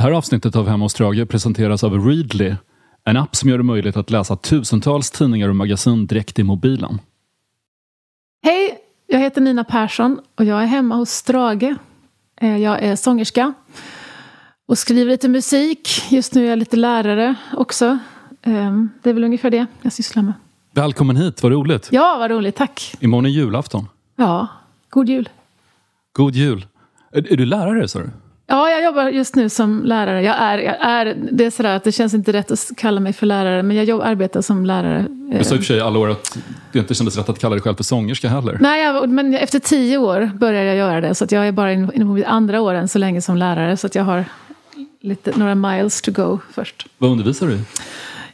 Det här avsnittet av Hemma hos Strage presenteras av Readly, en app som gör det möjligt att läsa tusentals tidningar och magasin direkt i mobilen. Hej, jag heter Nina Persson och jag är hemma hos Strage. Eh, Jag är sångerska och skriver lite musik. Just nu är jag lite lärare också. Eh, Det är väl ungefär det jag sysslar med. Välkommen hit, vad roligt. Ja, vad roligt, tack. Imorgon är julafton. Ja, god jul. God jul. Är, är du lärare, sa du? Ja, jag jobbar just nu som lärare. Jag är, jag är, det är sådär att det känns inte rätt att kalla mig för lärare, men jag jobb, arbetar som lärare. Du sa i och för sig alla år att det inte kändes rätt att kalla dig själv för sångerska heller. Nej, jag, men efter tio år började jag göra det, så att jag är bara inne på mitt andra år än så länge som lärare, så att jag har lite, några miles to go först. Vad undervisar du i?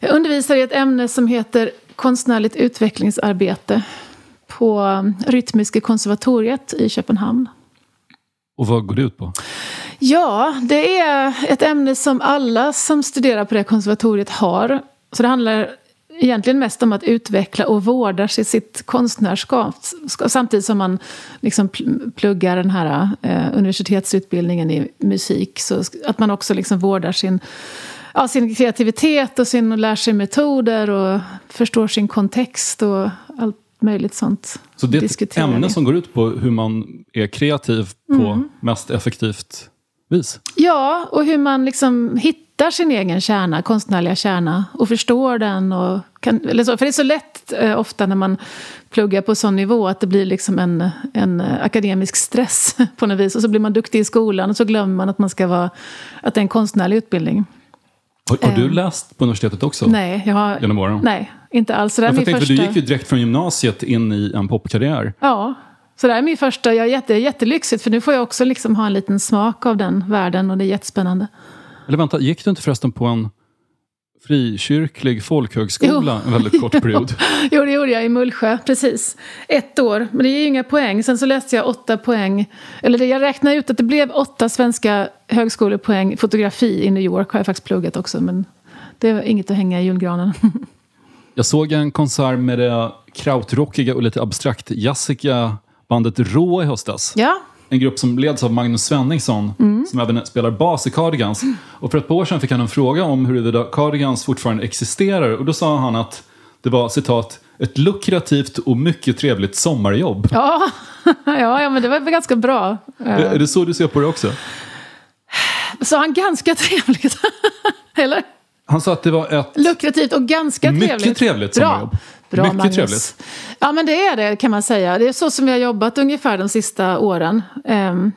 Jag undervisar i ett ämne som heter konstnärligt utvecklingsarbete på Rytmiska konservatoriet i Köpenhamn. Och vad går det ut på? Ja, det är ett ämne som alla som studerar på det konservatoriet har. Så det handlar egentligen mest om att utveckla och vårda sitt konstnärskap samtidigt som man liksom pl- pluggar den här eh, universitetsutbildningen i musik. Så att man också liksom vårdar sin, ja, sin kreativitet och, sin, och lär sig metoder och förstår sin kontext och allt möjligt sånt. Så det är ett ämne som går ut på hur man är kreativ på mest effektivt vis. Ja, och hur man liksom hittar sin egen kärna, konstnärliga kärna och förstår den. Och kan, eller så, för det är så lätt eh, ofta när man pluggar på sån nivå att det blir liksom en, en eh, akademisk stress på något vis. Och så blir man duktig i skolan och så glömmer man att, man ska vara, att det är en konstnärlig utbildning. Har, har du läst på universitetet också? Nej, jag har, Genom åren? nej inte alls. Det Ja, för jag tänkte, första... Du gick ju direkt från gymnasiet in i en popkarriär. Ja, så det här är min första. Jag är jätte, jättelyxigt för nu får jag också liksom ha en liten smak av den världen och det är jättespännande. Eller vänta, gick du inte förresten på en frikyrklig folkhögskola en väldigt kort period? Jo, det gjorde jag i Mullsjö, precis. Ett år, men det ger ju inga poäng. Sen så läste jag åtta poäng, eller jag räknade ut att det blev åtta svenska högskolepoäng. Fotografi i New York har jag faktiskt pluggat också, men det var inget att hänga i julgranen. Jag såg en konsert med det krautrockiga och lite abstrakt jazziga bandet Rå i höstas. ja, En grupp som leds av Magnus Svenningsson, som även spelar bas i Cardigans. Och för ett par år sedan fick han en fråga om huruvida Cardigans fortfarande existerar. Och då sa han att det var citat ett lukrativt och mycket trevligt sommarjobb. ja, ja, ja, men det var ganska bra. Är är det så du ser på det också? Så han ganska trevligt? Eller? Han sa att det var ett... Lukrativt och ganska Mycket trevligt. trevligt Bra. Bra, Mycket Magnus. trevligt. Ja, men det är det kan man säga. Det är så som vi har jobbat ungefär de sista åren. Ehm,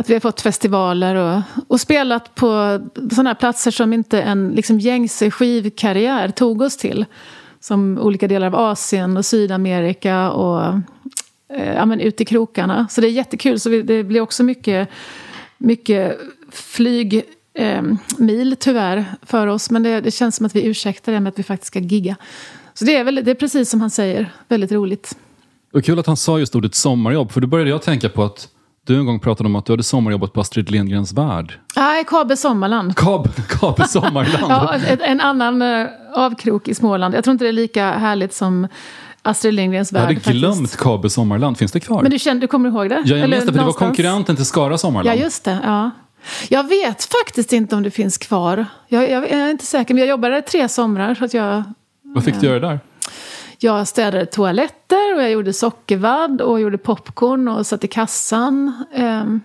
att vi har fått festivaler och, och spelat på sådana här platser som inte en liksom, gängse skivkarriär tog oss till. Som olika delar av Asien och Sydamerika och eh, ja, men ut i krokarna. Så det är jättekul. Så vi, det blir också mycket, mycket flyg eh, mil tyvärr för oss. Men det, det känns som att vi ursäktar det med att vi faktiskt ska gigga. Så det är, väl, det är precis som han säger, väldigt roligt. Och kul att han sa just ordet sommarjobb, för då började jag tänka på att du en gång pratade om att du hade sommarjobbat på Astrid Lindgrens Värld. Nej, Kabe Sommarland. Kab, Kabe Sommarland. Ja, ett, en annan eh, avkrok i Småland. Jag tror inte det är lika härligt som Astrid Lindgrens jag Värld. hade faktiskt. glömt Kabe Sommarland. Finns det kvar? Men du, kände, du kommer ihåg det? ja, jag minns det, för det var konkurrenten till Skara Sommarland. Ja, just det. Ja. Jag vet faktiskt inte om det finns kvar. Jag, jag, jag är inte säker, men jag jobbade där tre somrar. Så att jag, Vad fick du göra där? jag städade toaletter och jag gjorde sockervadd och gjorde popcorn och satt i kassan. ehm,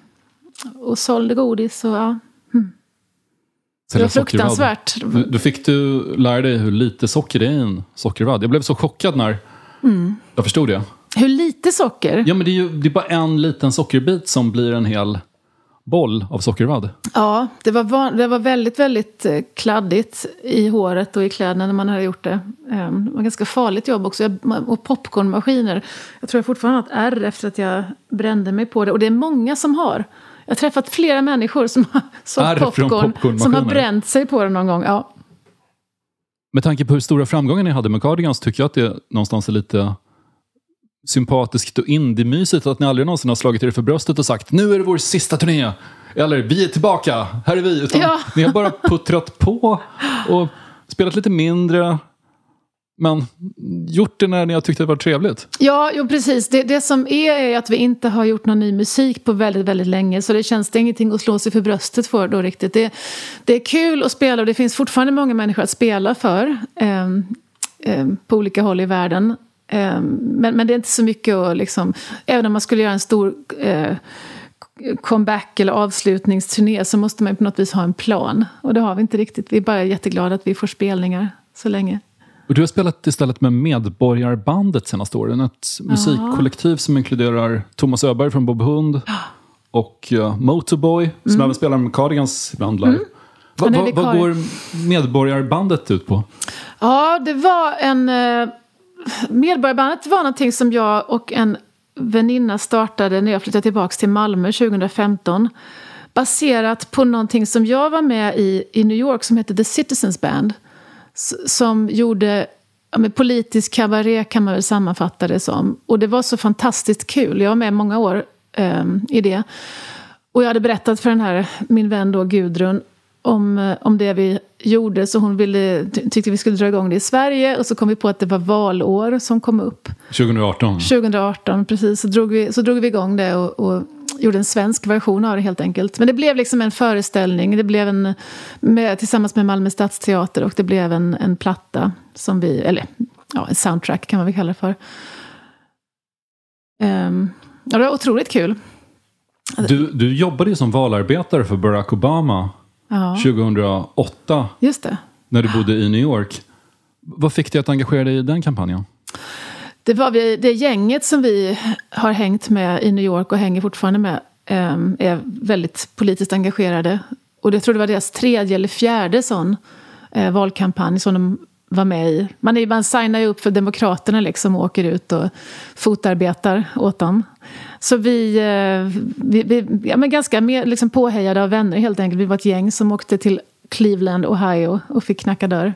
och sålde godis. Och, ja. Det Sälja var fruktansvärt. Då fick du lära dig hur lite socker det är i en sockervadd. Jag blev så chockad när Mm. jag förstod det. Hur lite socker? Ja, men det är ju det är bara en liten sockerbit som blir en hel boll av sockervadd. Ja, det var, van, det var väldigt, väldigt eh, kladdigt i håret och i kläderna när man hade gjort det. Ehm, Det var ganska farligt jobb också. Och popcornmaskiner. Jag tror jag fortfarande har ett ärr efter att jag brände mig på det. Och det är många som har. Jag har träffat flera människor som har sålt popcorn, som har bränt sig på det någon gång. Ja. Med tanke på hur stora framgångar ni hade med Cardigans tycker jag att det någonstans är lite sympatiskt och indiemysigt att ni aldrig någonsin har slagit er för bröstet och sagt nu är det vår sista turné. Eller vi är tillbaka, här är vi. Utan Ja. Ni har bara puttrat på och spelat lite mindre. men gjort det när ni har tyckt det var trevligt. Ja, jo, precis. Det, det som är är att vi inte har gjort någon ny musik på väldigt, väldigt länge. Så det känns det ingenting att slå sig för bröstet för då riktigt. Det, det är kul att spela och det finns fortfarande många människor att spela för. Eh, eh, på olika håll i världen. Eh, men, men det är inte så mycket att liksom, även om man skulle göra en stor eh, comeback eller avslutningsturné så måste man på något vis ha en plan. Och det har vi inte riktigt. Vi är bara jätteglada att vi får spelningar så länge. Och du har spelat istället med Medborgarbandet senaste åren. Ett musikkollektiv som inkluderar Thomas Öberg från Bob Hund och uh, Motorboy, som mm. även spelar med Cardigans ibland live. Mm. Va, va, vad går Medborgarbandet ut på? Ja, det var en... Uh, Medborgarbandet var någonting som jag och en väninna startade när jag flyttade tillbaka till Malmö 2015. Baserat på någonting som jag var med i i New York som hette The Citizens Band som gjorde ja, med politisk kabaré kan man väl sammanfatta det som. Och det var så fantastiskt kul. Jag var med många år eh, i det. Och jag hade berättat för den här, min vän då Gudrun om, eh, om det vi gjorde så hon ville, tyckte vi skulle dra igång det i Sverige och så kom vi på att det var valår som kom upp. 2018? 2018, precis. Så drog vi, så drog vi igång det och, och gjorde en svensk version av det helt enkelt. Men det blev liksom en föreställning. Det blev en, med, tillsammans med Malmö stadsteater och det blev en, en platta som vi, eller ja, en soundtrack kan man väl kalla det för. Um, ja, det var otroligt kul. Du, du jobbade ju som valarbetare för Barack Obama ja. 2008. Just det. När du bodde i New York. Vad fick dig att engagera dig i den kampanjen? Det var vi, det gänget som vi har hängt med i New York och hänger fortfarande med ehm, är väldigt politiskt engagerade. Och jag tror det var deras tredje eller fjärde sån eh, valkampanj som de vara med i. Man, är, man signar ju upp för Demokraterna liksom och åker ut och fotarbetar åt dem. Så vi, eh, vi, vi ja, men ganska mer, liksom påhejade av vänner helt enkelt. Vi var ett gäng som åkte till Cleveland, Ohio och fick knacka dörr.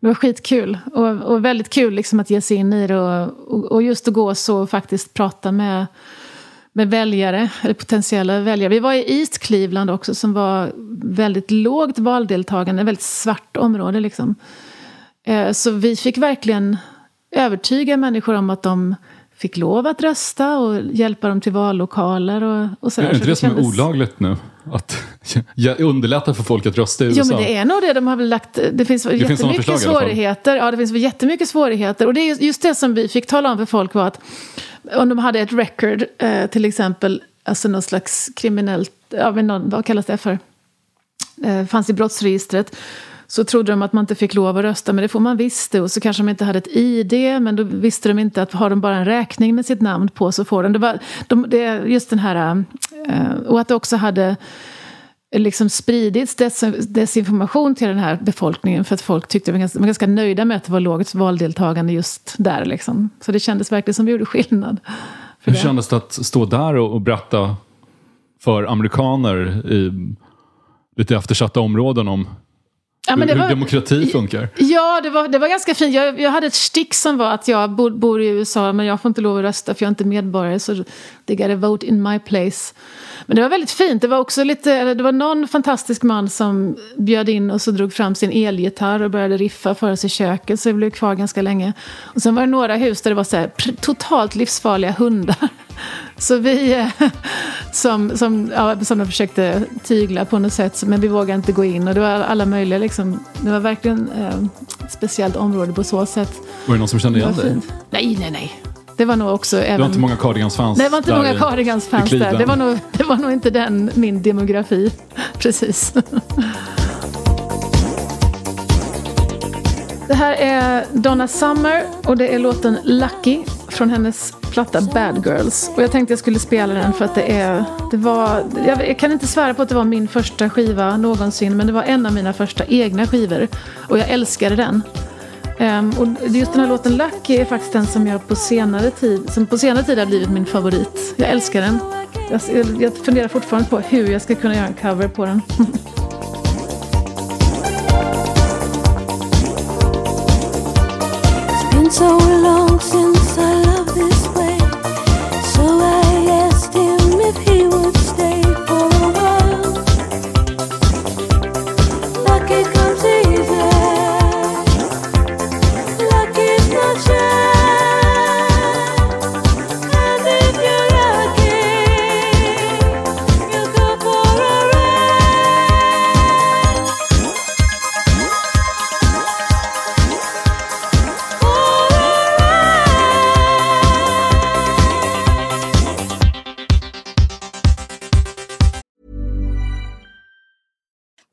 Det var skitkul. Och, och väldigt kul liksom att ge sig in i det och, och, och just att gå så och faktiskt prata med, med väljare, eller potentiella väljare. Vi var i East Cleveland också som var väldigt lågt valdeltagande, ett väldigt svart område liksom. Eh, så vi fick verkligen övertyga människor om att de fick lov att rösta och hjälpa dem till vallokaler och, och sådär. Är det inte det, som kändes... är olagligt nu? Att underlätta för folk att rösta i USA? Jo, men det är nog det. De har väl lagt, det finns det jättemycket finns svårigheter. Ja, det finns jättemycket svårigheter. Och det är just det som vi fick tala om för folk var att om de hade ett record, eh, till exempel, alltså någon slags kriminellt, ja, men någon, vad kallas det för? Eh, fanns i brottsregistret så trodde de att man inte fick lov att rösta, men det får man visst. Och så kanske de inte hade ett ID, men då visste de inte att har de bara en räkning med sitt namn på så får de. Det var de, det, just den här... Uh, och att det också hade liksom spridits des, desinformation till den här befolkningen för att folk tyckte var ganska, var ganska nöjda med att det var lågt valdeltagande just där. Liksom. Så det kändes verkligen som vi gjorde skillnad. Hur det. kändes det att stå där och, och berätta för amerikaner i lite eftersatta områden om Ja, hur, var, demokrati funkar. Ja, det var, det var ganska fint. Jag, jag hade ett stick som var att jag bor, bor, i USA men jag får inte lov att rösta för jag är inte medborgare så they gotta vote in my place. Men det var väldigt fint. Det var också lite, det var någon fantastisk man som bjöd in och så drog fram sin elgitarr och började riffa för oss i köket så vi blev kvar ganska länge. Och sen var det några hus där det var så här, totalt livsfarliga hundar. Så vi, eh, som, som, ja, som de försökte tygla på något sätt, men vi vågade inte gå in. Och det var alla möjliga, liksom, det var verkligen eh, ett speciellt område på så sätt. Var det någon som kände igen dig? Nej, nej, nej. Det var nog också även... Det var inte många Cardigans-fans Det var inte många Cardigans-fans där. Det var, nog, det var nog inte den, min demografi. Precis. Det här är Donna Summer och det är låten Lucky från hennes platta Bad Girls. Och jag tänkte jag skulle spela den för att det är... Det var, jag kan inte svära på att det var min första skiva någonsin men det var en av mina första egna skivor. Och jag älskade den. Um, och just den här låten Lucky är faktiskt den som jag på senare tid, som på senare tid har blivit min favorit. Jag älskar den. Jag, jag funderar fortfarande på hur jag ska kunna göra en cover på den.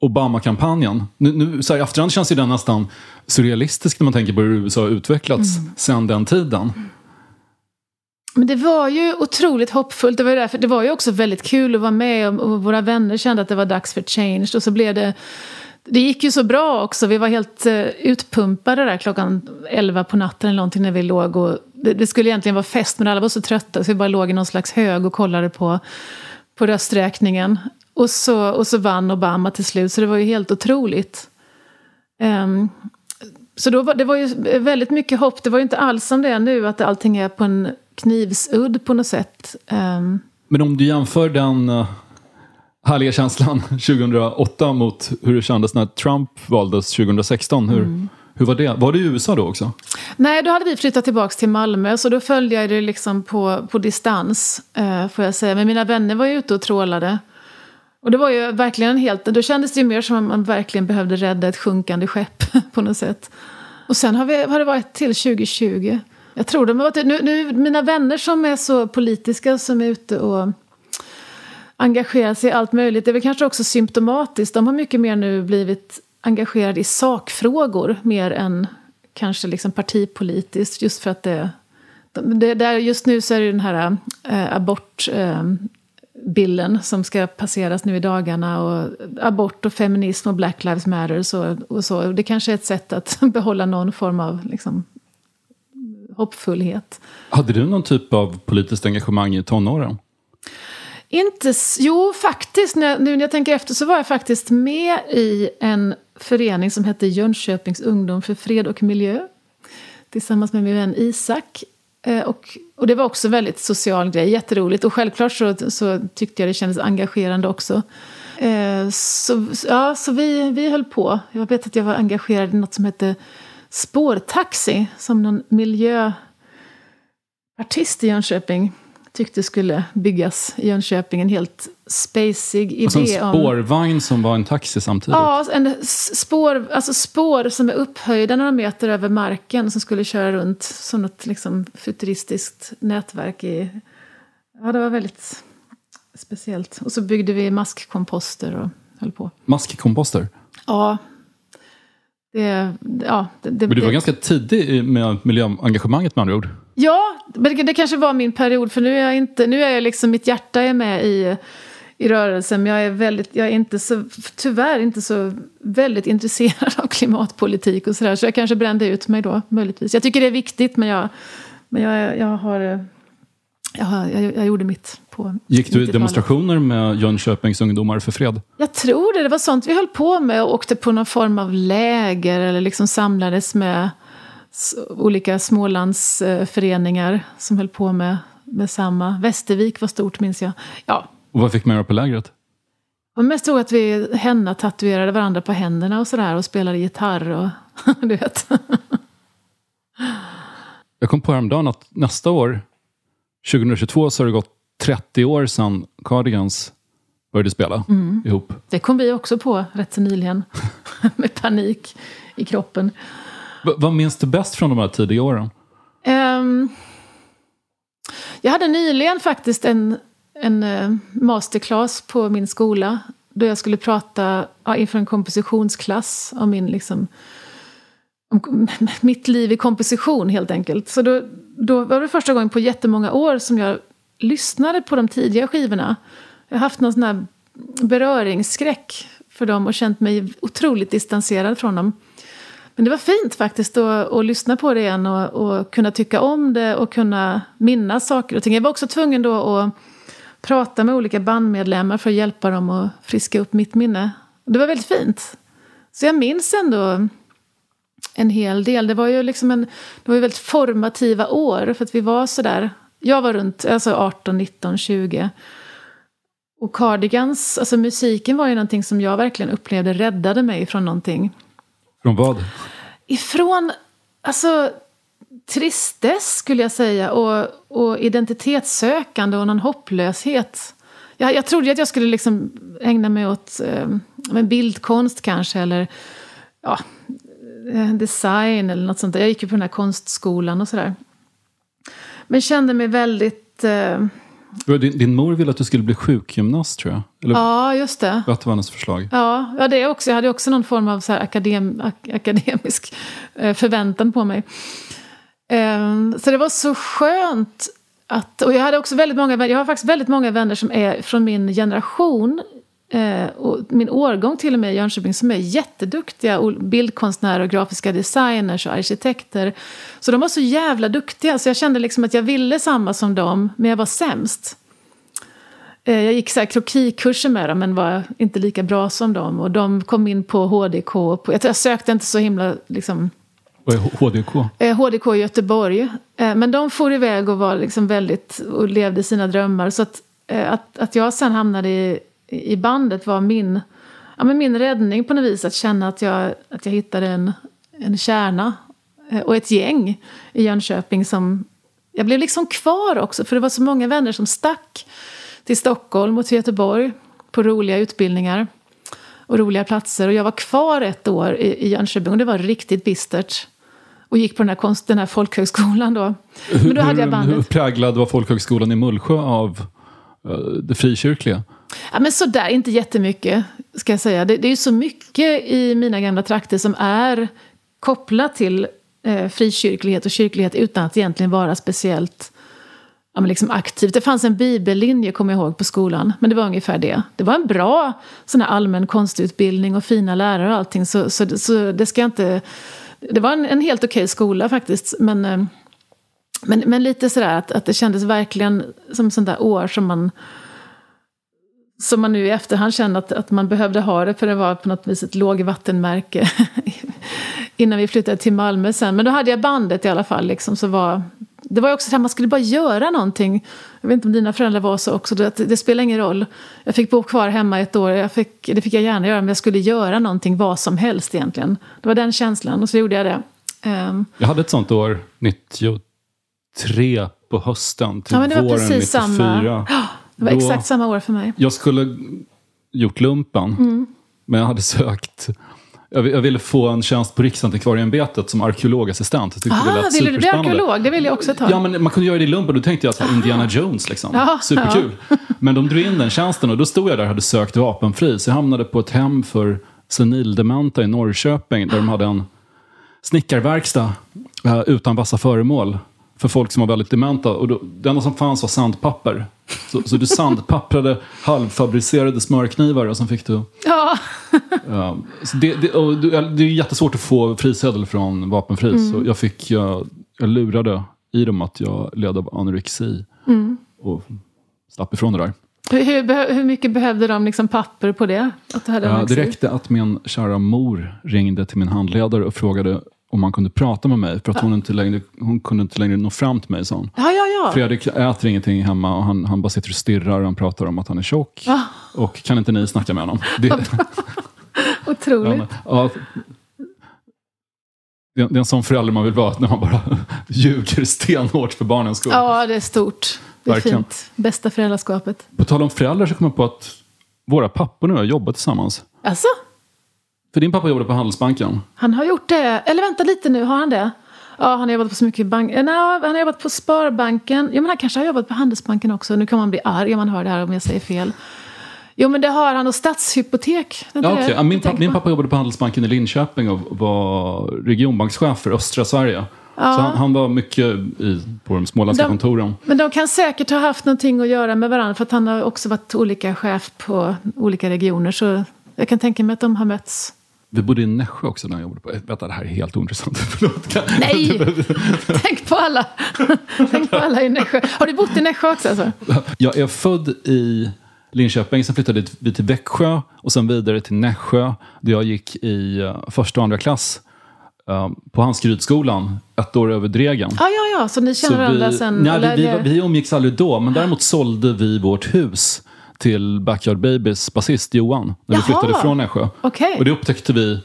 Obama-kampanjen? Nu, nu, så här, I efterhand känns ju den nästan surrealistisk när man tänker på hur USA har utvecklats sedan den tiden. Men det var ju otroligt hoppfullt. Det var, ju därför, det var ju också väldigt kul att vara med och, våra vänner kände att det var dags för change. Och så blev det... Det gick ju så bra också. Vi var helt uh, utpumpade där klockan 11 på natten eller någonting när vi låg. Och det, det skulle egentligen vara fest men alla var så trötta så vi bara låg i någon slags hög och kollade på, på rösträkningen. Och så, och så vann Obama till slut så det var ju helt otroligt. Ehm, så då var, det var ju väldigt mycket hopp. Det var ju inte alls som det är nu att allting är på en knivsudd på något sätt. Ehm, Men om du jämför den uh, härliga känslan 2008 mot hur det kändes när Trump valdes 2016. Hur, hur var det? Var det i USA då också? Nej, då hade vi flyttat tillbaka till Malmö, så då följde jag det liksom på, på distans, eh, får jag säga. Men mina vänner var ju ute och trålade. Och det var ju verkligen en helt... Då kändes det ju mer som att man verkligen behövde rädda ett sjunkande skepp på något sätt. Och sen har, vi, har det varit till 2020. Jag tror de har varit... Nu, nu, mina vänner som är så politiska, som är ute och engagerar sig i allt möjligt, det är väl kanske också symptomatiskt. De har mycket mer nu blivit engagerade i sakfrågor mer än kanske liksom partipolitiskt. Just för att det... det där just nu så är det den här äh, abort... Äh, bilden som ska passeras nu i dagarna. Och abort och feminism och Black Lives Matter och så. Och så. Det kanske är ett sätt att behålla någon form av liksom, hoppfullhet. Hade du någon typ av politiskt engagemang i tonåren? Inte, jo, faktiskt. När, nu när jag tänker efter så var jag faktiskt med i en förening som hette Jönköpings ungdom för fred och miljö. Tillsammans med min vän Isak. Eh, och, och det var också en väldigt social grej, jätteroligt. Och självklart så, så tyckte jag det kändes engagerande också. Eh, så, ja, så vi, vi höll på. Jag vet att jag var engagerad i något som hette spårtaxi. Som någon miljöartist i Jönköping tyckte skulle byggas i Jönköping. En helt spacig idé Alltså en om... spårvagn som var en taxi samtidigt? Ja, en spår, alltså spår som är upphöjda några meter över marken som skulle köra runt som ett liksom, futuristiskt nätverk. I, ja, det var väldigt speciellt. Och så byggde vi maskkomposter och höll på. Maskkomposter? Ja, det... Ja, det, Men du var det- ganska tidig med miljöengagemanget med andra ord. Ja, men det, det kanske var min period för nu är jag inte, nu är jag liksom, mitt hjärta är med i, i rörelsen men jag är väldigt, jag är inte så, tyvärr inte så väldigt intresserad av klimatpolitik och sådär så jag kanske brände ut mig då möjligtvis. Jag tycker det är viktigt men jag, men jag, jag har, Ja, jag, jag gjorde mitt på Gick du i 90-talet. demonstrationer med Jönköpings ungdomar för fred? Jag tror det. Det var sånt vi höll på med och åkte på någon form av läger eller liksom samlades med olika Smålandsföreningar som höll på med, med samma. Västervik var stort minns jag. Ja, Och vad fick man göra på lägret? och mest tror att vi henna tatuerade varandra på händerna och sådär och spelade gitarr och du vet. Jag kom på häromdagen att nästa år, 2022, så har det gått 30 år sedan Cardigans började spela ihop. Det kom vi också på rätt så nyligen med panik i kroppen. V- vad minns du bäst från de här tidiga åren? Um, jag hade nyligen faktiskt en, en eh, masterclass på min skola då jag skulle prata ja, inför en kompositionsklass om min liksom, om mitt liv i komposition helt enkelt. Så då, då var det första gången på jättemånga år som jag lyssnade på de tidiga skivorna. Jag har haft någon sån här beröringsskräck för dem och känt mig otroligt distanserad från dem. Men det var fint faktiskt att, att lyssna på det igen och, och kunna tycka om det och kunna minnas saker och ting. Jag var också tvungen då att prata med olika bandmedlemmar för att hjälpa dem att friska upp mitt minne. Det var väldigt fint. Så jag minns ändå en hel del. Det var ju liksom en, det var ju väldigt formativa år för att vi var sådär, jag var runt alltså 18, 19, 20. Och Cardigans, alltså musiken var ju någonting som jag verkligen upplevde räddade mig från någonting från vad? ifrån alltså, tristess skulle jag säga och, och identitetssökande och någon hopplöshet. Jag, jag trodde att jag skulle liksom ägna mig åt eh, bildkonst kanske eller ja, eh, design eller något sånt där. Jag gick ju på den här konstskolan och sådär. Men kände mig väldigt... Eh, din, din mor ville att du skulle bli sjukgymnast tror jag. Eller ja, just det. vad var hennes förslag? Ja, ja det också. Jag hade också någon form av så akadem, ak akademisk eh, förväntan på mig. Ehm, så det var så skönt att... Och jag, hade också väldigt många, jag har faktiskt väldigt många vänner som är från min generation eh, och min årgång till och med i Jönköping som är jätteduktiga och bildkonstnärer och grafiska designers och arkitekter. Så de var så jävla duktiga så jag kände liksom att jag ville samma som dem men jag var sämst. Eh, Jag gick så här krokikurser med dem men var inte lika bra som dem. Och de kom in på HDK. På, jag, jag sökte inte så himla... Liksom, Vad är HDK? eh, HDK i Göteborg. Eh, men de for iväg och var liksom väldigt... Och levde sina drömmar. Så att, eh, att, att jag sen hamnade i, i bandet var min, ja, men min räddning på något vis. Att känna att jag, att jag hittade en, en kärna eh, och ett gäng i Jönköping som... Jag blev liksom kvar också, för det var så många vänner som stack till Stockholm och till Göteborg på roliga utbildningar och roliga platser. Och jag var kvar ett år i, i Jönköping och det var riktigt bistert. Och gick på den här, konst, den här folkhögskolan då. Men då hade jag hur, hur bandet. präglad var folkhögskolan i Mullsjö av eh, det frikyrkliga? Ja, men sådär, inte jättemycket ska jag säga. Det, det är ju så mycket i mina gamla trakter som är kopplat till eh, frikyrklighet och kyrklighet utan att egentligen vara speciellt ja, men liksom aktivt. Det fanns en bibellinje, kommer jag ihåg, på skolan. Men det var ungefär det. Det var en bra sån här allmän konstutbildning och fina lärare och allting. Så, så, så det ska jag inte... Det var en, en helt okej skola faktiskt. Men, eh, men, men lite sådär att, att det kändes verkligen som sånt där år som man som man nu i efterhand känner att, att man behövde ha det för det var på något vis ett lågvattenmärke innan vi flyttade till Malmö sen. Men då hade jag bandet i alla fall. Liksom, så var, det var också så att man skulle bara göra någonting. Jag vet inte om dina föräldrar var så också. Det, det spelar ingen roll. Jag fick bo kvar hemma ett år. Jag fick, det fick jag gärna göra. Men jag skulle göra någonting, vad som helst egentligen. Det var den känslan och så gjorde jag det. Ehm, Jag hade ett sånt år 93 på hösten till Ja, men det var våren precis 94. samma. Det var Då- exakt samma år för mig. Jag skulle gjort lumpen, Mm. men jag hade sökt jag jag ville få en tjänst på Riksantikvarieämbetet som arkeologassistent. Jag tyckte det Ah, lät ville du bli arkeolog? Det ville jag också ta. Ja, men man kunde göra det i lumpen. Då tänkte jag att Indiana Jones, liksom. Ja, Superkul. Men de drog in den tjänsten och då stod jag där och hade sökt vapenfri. Så jag hamnade på ett hem för senildementa i Norrköping där de hade en snickarverkstad eh, utan vassa föremål för folk som var väldigt dementa. Och då, det enda som fanns var sandpapper. Så, så du sandpapprade halvfabricerade smörknivar och sen fick du... Ja. Så det, det, och det det är jättesvårt att få frisedel från vapenfri. Så jag, fick, jag, jag lurade i dem att jag led av anorexi. och slapp ifrån det där. Hur, hur, mycket behövde de liksom papper på det? Att du hade Ja, det räckte att min kära mor ringde till min handledare och frågade om han kunde prata med mig. För att hon, inte längre, hon kunde inte längre nå fram till mig, sa hon. Ja, ja, ja. Fredrik äter ingenting hemma och han, han bara sitter och stirrar och han pratar om att han är tjock. Ah. Och kan inte ni snacka med honom? Det, Otroligt. ja, det är en sån förälder man vill vara, när man bara ljuger stenhårt för barnens skull. Ja, det är stort. Det är Verkligen. fint. Bästa föräldraskapet. På tal om föräldrar så kom jag på att våra pappor nu har jobbat tillsammans. Alltså, För din pappa jobbade på Handelsbanken. han har gjort det. Eller vänta lite nu, har han det? Ja, han har jobbat på så mycket bank... eh, Nej, han har jobbat på Sparbanken. Jo, men han kanske har jobbat på Handelsbanken också. Nu kan man bli arg om man hör det här om jag säger fel. Jo, men det har han. Och Stadshypotek. Ja, jag Ja, min, pappa, min pappa jobbade på Handelsbanken i Linköping och var regionbankschef för östra Sverige. Så han, han var mycket i, på de småländska De- kontoren. Men de kan säkert ha haft någonting att göra med varandra. För att han har också varit olika chef på olika regioner. Så jag kan tänka mig att de har mötts. Vi bodde i Nässjö också när jag jobbade på... Vänta, det här är helt ointressant. Förlåt. Nej! Tänk på alla! Tänk på alla i Nässjö. Har du bott i Nässjö också? Alltså? Jag är född i Linköping, sen flyttade vi till Växjö och sen vidare till Nässjö där jag gick i eh, första och andra klass eh, på Hanskrydsskolan, ett år över Dregen. Ja, ja, ja. Så ni känner varandra sen? nej, vi, vi, vi umgicks aldrig då, men däremot sålde vi vårt hus till Backyard Babies basist Johan när vi Jaha. flyttade från Nässjö. Okej. Och det upptäckte vi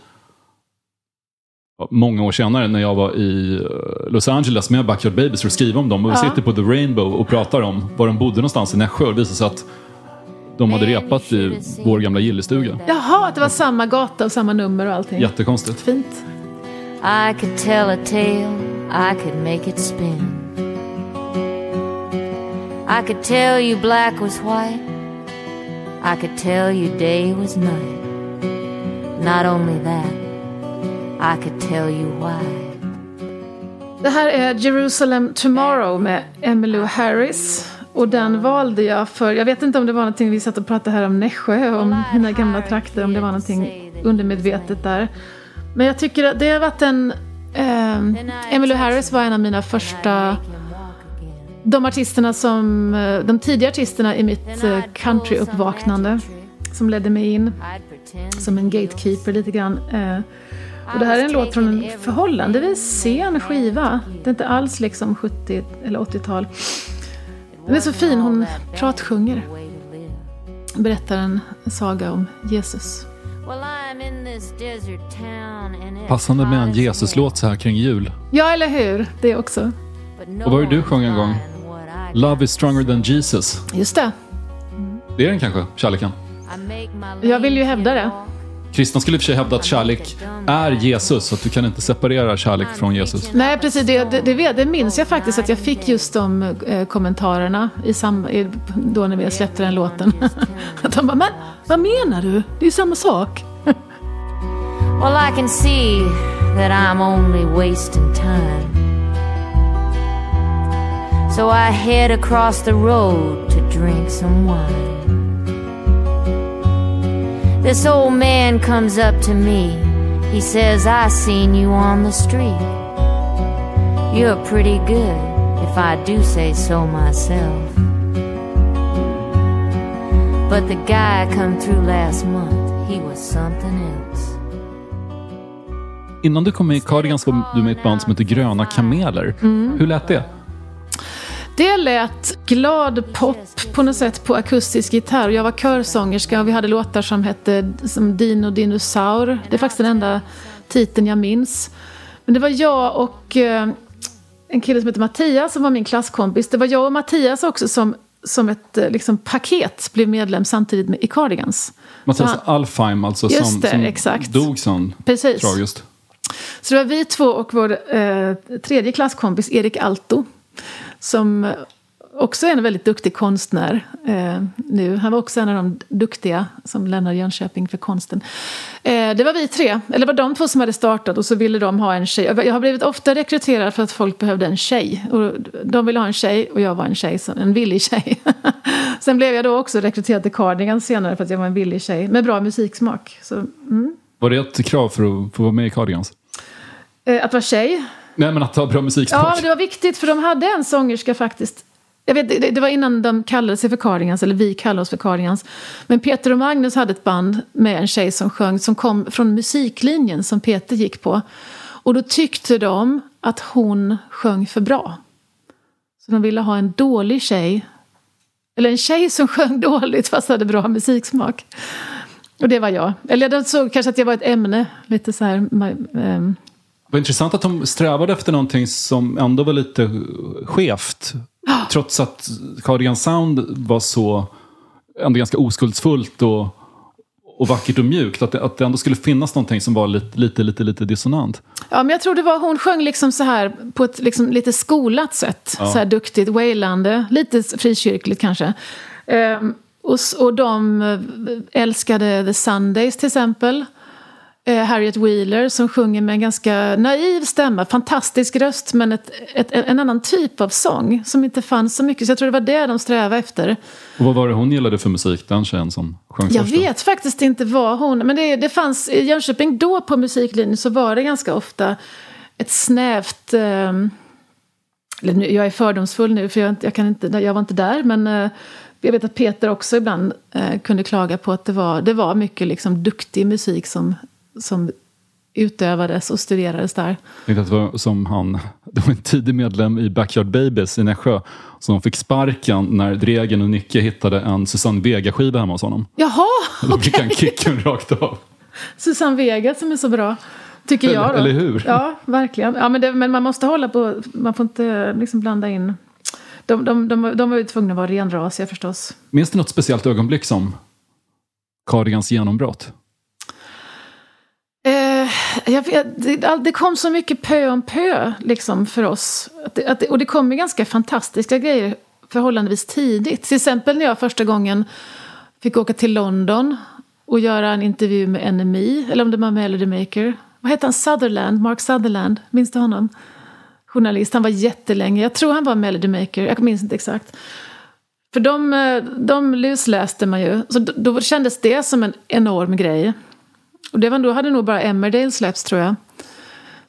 många år senare när jag var i eh, Los Angeles med Backyard Babies för att skriva om dem. Och vi Ja. sitter på The Rainbow och pratar om var de bodde någonstans i Nässjö. Och det visade sig att de hade repat i vår gamla gillestuga. Jaha, att det var samma gata och samma nummer och allting. Jättekonstigt. Fint. I could tell a tale, I could make it spin. I could tell you black was white, i could tell you day was night. Not only that, I could tell you why. Det här är Jerusalem Tomorrow med Emmylou Harris. Och den valde jag för, jag vet inte om det var någonting, vi satt och pratade här om Nässjö, om mina gamla trakter, om det var någonting undermedvetet där. Men jag tycker att det har varit en... Eh, Emmylou Harris var en av mina första... De artisterna som... eh, De tidiga artisterna i mitt eh, countryuppvaknande. Som ledde mig in som en gatekeeper lite grann. Eh, och det här är en låt från en förhållandevis sen skiva. Det är inte alls liksom 70 eller 80-tal. Den är så fin, hon pratsjunger. Berättar en saga om Jesus. Passande med en Jesus-låt så här kring jul. Ja, eller hur? Det också. Och vad var det du sjöng en gång? Love is stronger than Jesus. Just det. Det är den kanske, kärleken. Jag vill ju hävda det. Kristna skulle i och för sig hävda att kärlek är Jesus, så att du kan inte separera kärlek från Jesus. Nej, precis. Det, det, det, vet- det minns jag faktiskt att jag fick just de eh, kommentarerna i sam, i, då när vi släppte den låten. att de bara, men vad menar du? Det är ju samma sak. Well, I can see that I'm only wasting time. So I head across the road to drink some wine. This old man comes up to me. He says, I seen you on the street. You're pretty good, if I do say so myself. But the guy come through last month, he was something else. Innan du kom med i Cardigans var du med ett band som heter Gröna Kameler. Hur lät det? Det lät glad pop på något sätt på akustisk gitarr. Jag var körsångerska och vi hade låtar som hette som Dino Dinosaur. Det är faktiskt den enda titeln jag minns. Men det var jag och eh, en kille som heter Mattias som var min klasskompis. Det var jag och Mattias också som, som ett eh, liksom, paket blev medlem samtidigt med i Cardigans. Mattias Så Alfheim alltså, som, det, som exakt. dog sån Precis. tragiskt. Så det var vi två och vår eh, tredje klasskompis Erik Alto. Som också är en väldigt duktig konstnär eh, nu. Han var också en av de duktiga som lämnade Jönköping för konsten. Eh, det var vi tre, eller det var de två som hade startat och så ville de ha en tjej. Jag har blivit ofta rekryterad för att folk behövde en tjej. Och de ville ha en tjej och jag var en tjej, en villig tjej. Sen blev jag då också rekryterad till Cardigan senare för att jag var en villig tjej med bra musiksmak. Så, mm. Var det ett krav för att få vara med i Cardigans? eh, att vara tjej Nej, men att ha bra musiksmak. Ja, men det var viktigt för de hade en sångerska faktiskt. Jag vet, det, det var innan de kallade sig för Cardigans, eller vi kallade oss för Cardigans. Men Peter och Magnus hade ett band med en tjej som sjöng, som kom från musiklinjen som Peter gick på. Och då tyckte de att hon sjöng för bra. Så de ville ha en dålig tjej. Eller en tjej som sjöng dåligt fast hade bra musiksmak. Och det var jag. Eller de såg kanske att jag var ett ämne. Lite så här... Um, var intressant att de strävade efter någonting som ändå var lite skevt. Trots att Cardigan Sound var så ändå ganska oskuldsfullt och, och vackert och mjukt. Att det, att det ändå skulle finnas någonting som var lite, lite, lite, lite dissonant. Ja, men jag tror det var, hon sjöng liksom så här på ett liksom lite skolat sätt. Ja. Så här duktigt, wailande, lite frikyrkligt kanske. Um, och, och de älskade The Sundays till exempel. Eh, Harriet Wheeler som sjunger med en ganska naiv stämma, fantastisk röst men ett, ett, en annan typ av sång som inte fanns så mycket. Så jag tror det var det de strävade efter. Och vad var det hon gillade för musik, den tjejen som sjöng Jag först vet faktiskt inte vad hon... Men det, det fanns i Jönköping då på musiklinjen så var det ganska ofta ett snävt... Eh, jag är fördomsfull nu för jag, jag, kan inte, jag var inte där men eh, jag vet att Peter också ibland eh, kunde klaga på att det var, det var mycket liksom, duktig musik som som utövades och studerades där. Det var som han, det var en tidig medlem i Backyard Babies i Nässjö som fick sparken när Dregen och Nicke hittade en Susanne Vega-skiva hemma hos honom. Jaha, Då fick okay. han kicken rakt av. Susanne Vega som är så bra. Tycker eller, jag. Då. Eller hur? Ja, verkligen. Ja, men, det, men man måste hålla på, man får inte liksom blanda in. De, de, de, de var ju tvungna att vara renrasiga förstås. Minns du något speciellt ögonblick som Cardigans genombrott? Jag vet, det, det, kom så mycket pö om pö liksom, för oss. Att det, att och det kom ju ganska fantastiska grejer förhållandevis tidigt. Till exempel när jag första gången fick åka till London och göra en intervju med NME, eller om det var Melody Maker. Vad hette han? Sutherland? Mark Sutherland? Minns du honom? Journalist. Han var jättelänge. Jag tror han var Melody Maker. Jag minns inte exakt. För de, eh, de lusläste man ju. Så då, då kändes det som en enorm grej. Och det var, då hade nog bara Emmerdale släppts tror jag.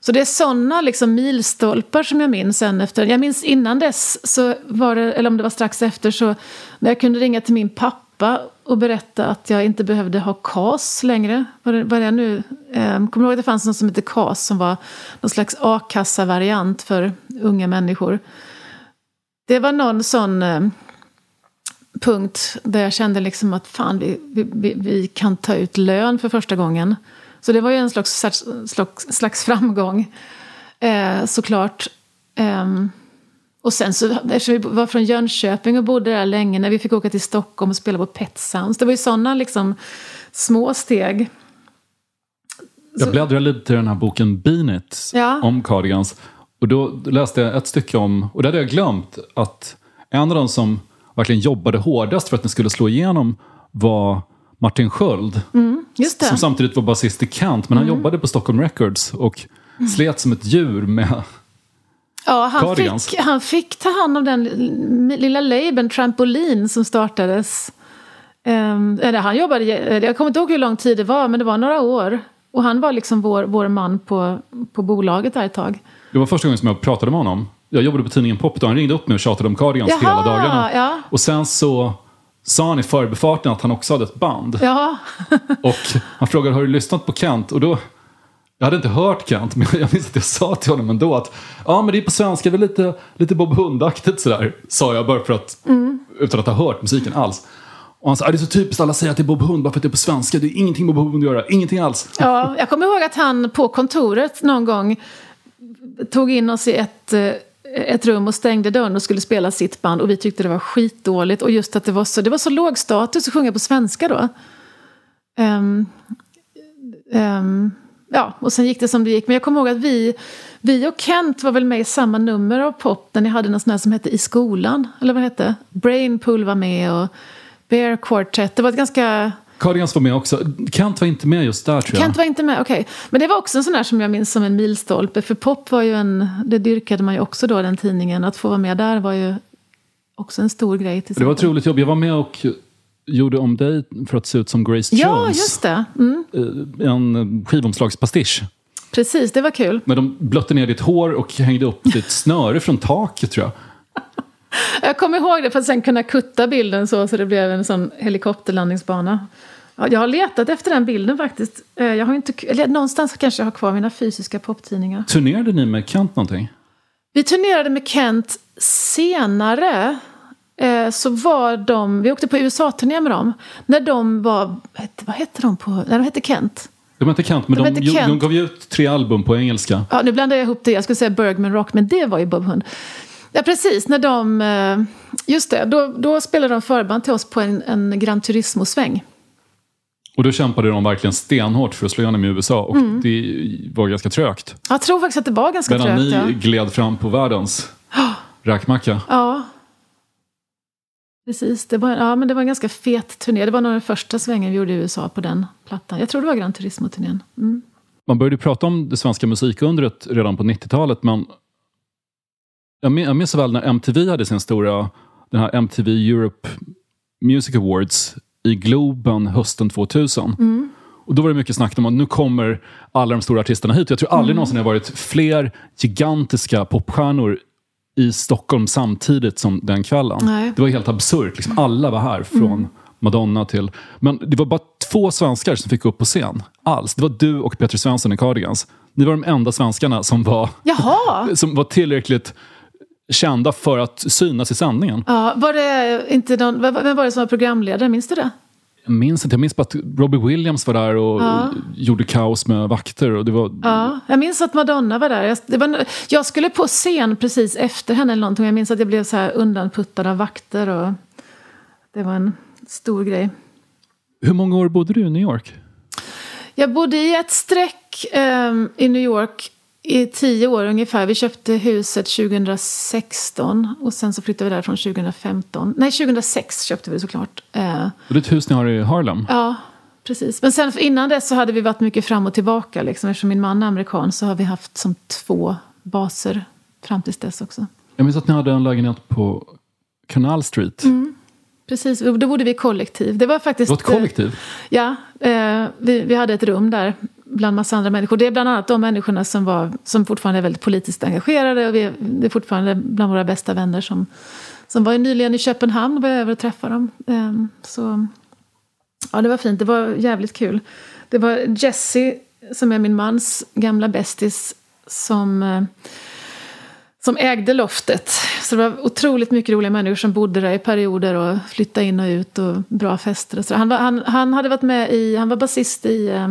Så det är sådana liksom milstolpar som jag minns sen efter. Jag minns innan dess, så var det, eller om det var strax efter, så när jag kunde ringa till min pappa och berätta att jag inte behövde ha KAS längre. Vad är det nu? Eh, kommer du ihåg att det fanns något som hette KAS som var någon slags a-kassa-variant för unga människor? Det var någon sån eh, punkt där jag kände liksom att fan, vi, vi, vi kan ta ut lön för första gången. Så det var ju en slags, slags, slags framgång, eh, såklart. Eh, och sen så, eftersom vi var från Jönköping och bodde där länge, när vi fick åka till Stockholm och spela på Pet Sounds. Det var ju sådana liksom små steg. Jag bläddrade lite i den här boken Bean It ja. om Cardigans. Och då läste jag ett stycke om, och det hade jag glömt, att en av de som verkligen jobbade hårdast för att den skulle slå igenom var Martin Sköld. Mm, som samtidigt var basist i Kant, men mm. han jobbade på Stockholm Records och mm. slet som ett djur med Ja, han fick, han fick ta hand om den lilla labeln Trampolin som startades. Um, eller han jobbade, jag kommer inte ihåg hur lång tid det var, men det var några år. Och han var liksom vår, vår man på, på bolaget där ett tag. Det var första gången som jag pratade med honom jag jobbade på tidningen Pop då. Han ringde upp mig och tjatade om Cardigans Jaha, hela dagarna. Ja. Och sen så sa han i förbifarten att han också hade ett band. Ja. och han frågade, har du lyssnat på Kent? Och då, jag hade inte hört Kent, men jag minns att jag sa till honom ändå att ja, men det är på svenska, det är lite, lite Bob Hund-aktigt sådär. Sa jag bara för att, mm. utan att ha hört musiken alls. Och han sa, det är så typiskt, alla säger att det är Bob Hund bara för att det är på svenska. Det är ingenting med Bob Hund att göra, ingenting alls. Ja, jag kommer ihåg att han på kontoret någon gång tog in oss i ett eh, ett rum och stängde dörren och skulle spela sitt band och vi tyckte det var skitdåligt. Och just att det var så, det var så låg status att sjunga på svenska då. Um, um, ja, och sen gick det som det gick. Men jag kommer ihåg att vi, vi och Kent var väl med i samma nummer av pop där ni hade något sån här som hette I skolan. Eller vad hette? Brainpool var med och Bear Quartet. Det var ett ganska Cardigans var med också. Kent var inte med just där tror jag. Kent var inte med, okej. Okay. Men det var också en sån där som jag minns som en milstolpe. För pop var ju en, det dyrkade man ju också då den tidningen. Att få vara med där var ju också en stor grej. Till det var ett roligt jobb. Jag var med och gjorde om dig för att se ut som Grace ja, Jones. Ja, just det. Mm. Eh, en skivomslagspastisch. Precis, det var kul. Men de blötte ner ditt hår och hängde upp ditt snöre från taket tror jag. Jag kommer ihåg det för att sen kunna kutta bilden så, så det blev en sån helikopterlandningsbana. Ja, jag har letat efter den bilden faktiskt. Eh, Jag har inte, eller någonstans kanske jag har kvar mina fysiska poptidningar. Turnerade ni med Kent någonting? Vi turnerade med Kent senare. Eh, så var de, vi åkte på USA-turné med dem. När de var, vad hette, de på, nej de hette Kent. De hette Kent, men De de, Kent. de gav ju ut tre album på engelska. Ja, nu blandar jag ihop det, jag skulle säga Bergman Rock, men det var ju Bob Hund. Ja, precis, när de, eh, just det, då, då spelade de förband till oss på en, en Gran Turismo-sväng. Och då kämpade de verkligen stenhårt för att slå igenom i USA och Mm. det var ganska trögt. Jag tror faktiskt att det var ganska Medan trögt. ni Ja. gled fram på världens räkmacka. ja. Precis, det var, ja, men det var en ganska fet turné. Det var nog den första svängen vi gjorde i USA på den plattan. Jag tror det var Gran Turismo-turnén. Mm. Man började prata om det svenska musikundret redan på 90-talet, men jag min- jag minns väl när MTV hade sin stora, den här MTV Europe Music Awards i Globen hösten 2000. Mm. Och då var det mycket snack om att nu kommer alla de stora artisterna hit. Jag tror Mm. aldrig någonsin det har varit fler gigantiska popstjärnor i Stockholm samtidigt som den kvällen. Nej. Det var helt absurt. Liksom alla var här, från Mm. Madonna till... Men det var bara två svenskar som fick upp på scen. Alls. Det var du och Peter Svensson i Cardigans. Ni var de enda svenskarna som var, Jaha! som var tillräckligt kända för att synas i sändningen. Ja, var det inte någon, vem var det som var programledare? Minns du det? Jag minns inte. Jag minns bara att Robbie Williams var där och gjorde kaos med vakter. Och det var, Ja, jag minns att Madonna var där. Jag, var, jag skulle på scen precis efter henne eller någonting. Jag minns att jag blev så här undanputtad av vakter och det var en stor grej. Hur många år bodde du i New York? Jag bodde i ett streck ehm, i New York i tio år ungefär. Vi köpte huset 2016 och sen så flyttade vi därifrån 2015. Nej, 2006 köpte vi det såklart. Eh, Och det är ett hus ni har i Harlem. Ja, precis. Men sen innan det så hade vi varit mycket fram och tillbaka. Liksom. Eftersom min man är amerikan så har vi haft som två baser fram tills dess också. Jag minns att ni hade en lägenhet på Canal Street. Mm. Precis, då bodde vi i kollektiv. Det var faktiskt... Det var ett kollektiv. eh, Ja, eh, vi, vi hade ett rum där bland massa andra människor. Det är bland annat de människorna som, var, som fortfarande är väldigt politiskt engagerade. Och vi, är- det är fortfarande bland våra bästa vänner som, som var nyligen i Köpenhamn och var över och träffade dem. Um, så ja, det var fint. Det var jävligt kul. Det var Jesse som är min mans gamla bästis, som, uh, som ägde loftet. Så det var otroligt mycket roliga människor som bodde där i perioder och flyttade in och ut och bra fester och så. Han, var, han, han hade varit med i, han var basist i eh,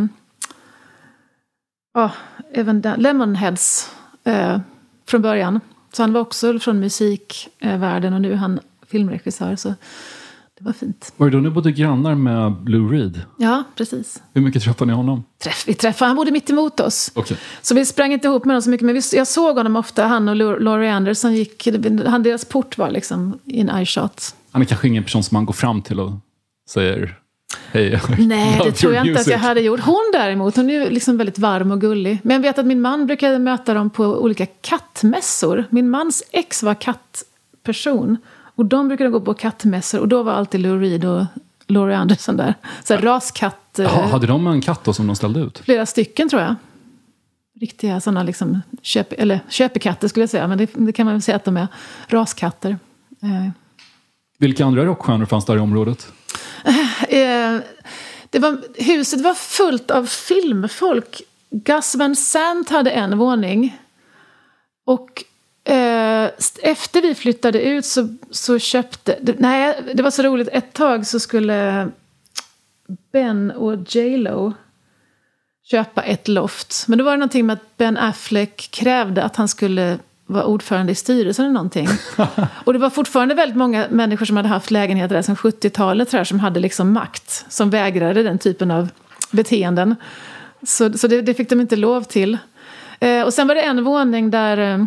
ja, även den, Lemonheads eh, från början. Så han var också från musikvärlden och nu är han filmregissör. Så det var fint. Var det då ni bodde grannar med Blue Reed? Ja, precis. Hur mycket träffade ni honom? Träff, vi träffade, han bodde mitt emot oss. Okej. Så vi sprang inte ihop med dem så mycket, men vi, jag såg honom ofta. Han och Lau- Laurie Anderson gick, han, deras port var liksom in eye shot. Han är kanske ingen person som man går fram till och säger hej. Nej, det tror jag inte att jag music." hade gjort. Hon däremot, hon är ju liksom väldigt varm och gullig. Men jag vet att min man brukade möta dem på olika kattmässor. Min mans ex var kattperson. Och de brukade gå på kattmässor och då var alltid Lou Reed och Laurie Anderson där. Så här, raskatt, eh, Jaha, hade de en katt då som de ställde ut? flera stycken tror jag. Riktiga sådana liksom, köp, eller köpekatter skulle jag säga, men det, det kan man väl säga att de är. Raskatter. Eh, Vilka andra rockstjärnor fanns där i området? Eh, eh, det var, huset var fullt av filmfolk. Gus Van Sant hade en våning. Och eh, efter vi flyttade ut så, så köpte... Det, nej, det var så roligt. Ett tag så skulle Ben och J Lo köpa ett loft. Men då var det någonting med att Ben Affleck krävde att han skulle vara ordförande i styrelsen eller någonting. Och det var fortfarande väldigt många människor som hade haft lägenheter där sedan 70-talet tror jag, som hade liksom makt. Som vägrade den typen av beteenden. Så, så det, det fick de inte lov till. Eh, och sen var det en våning där eh,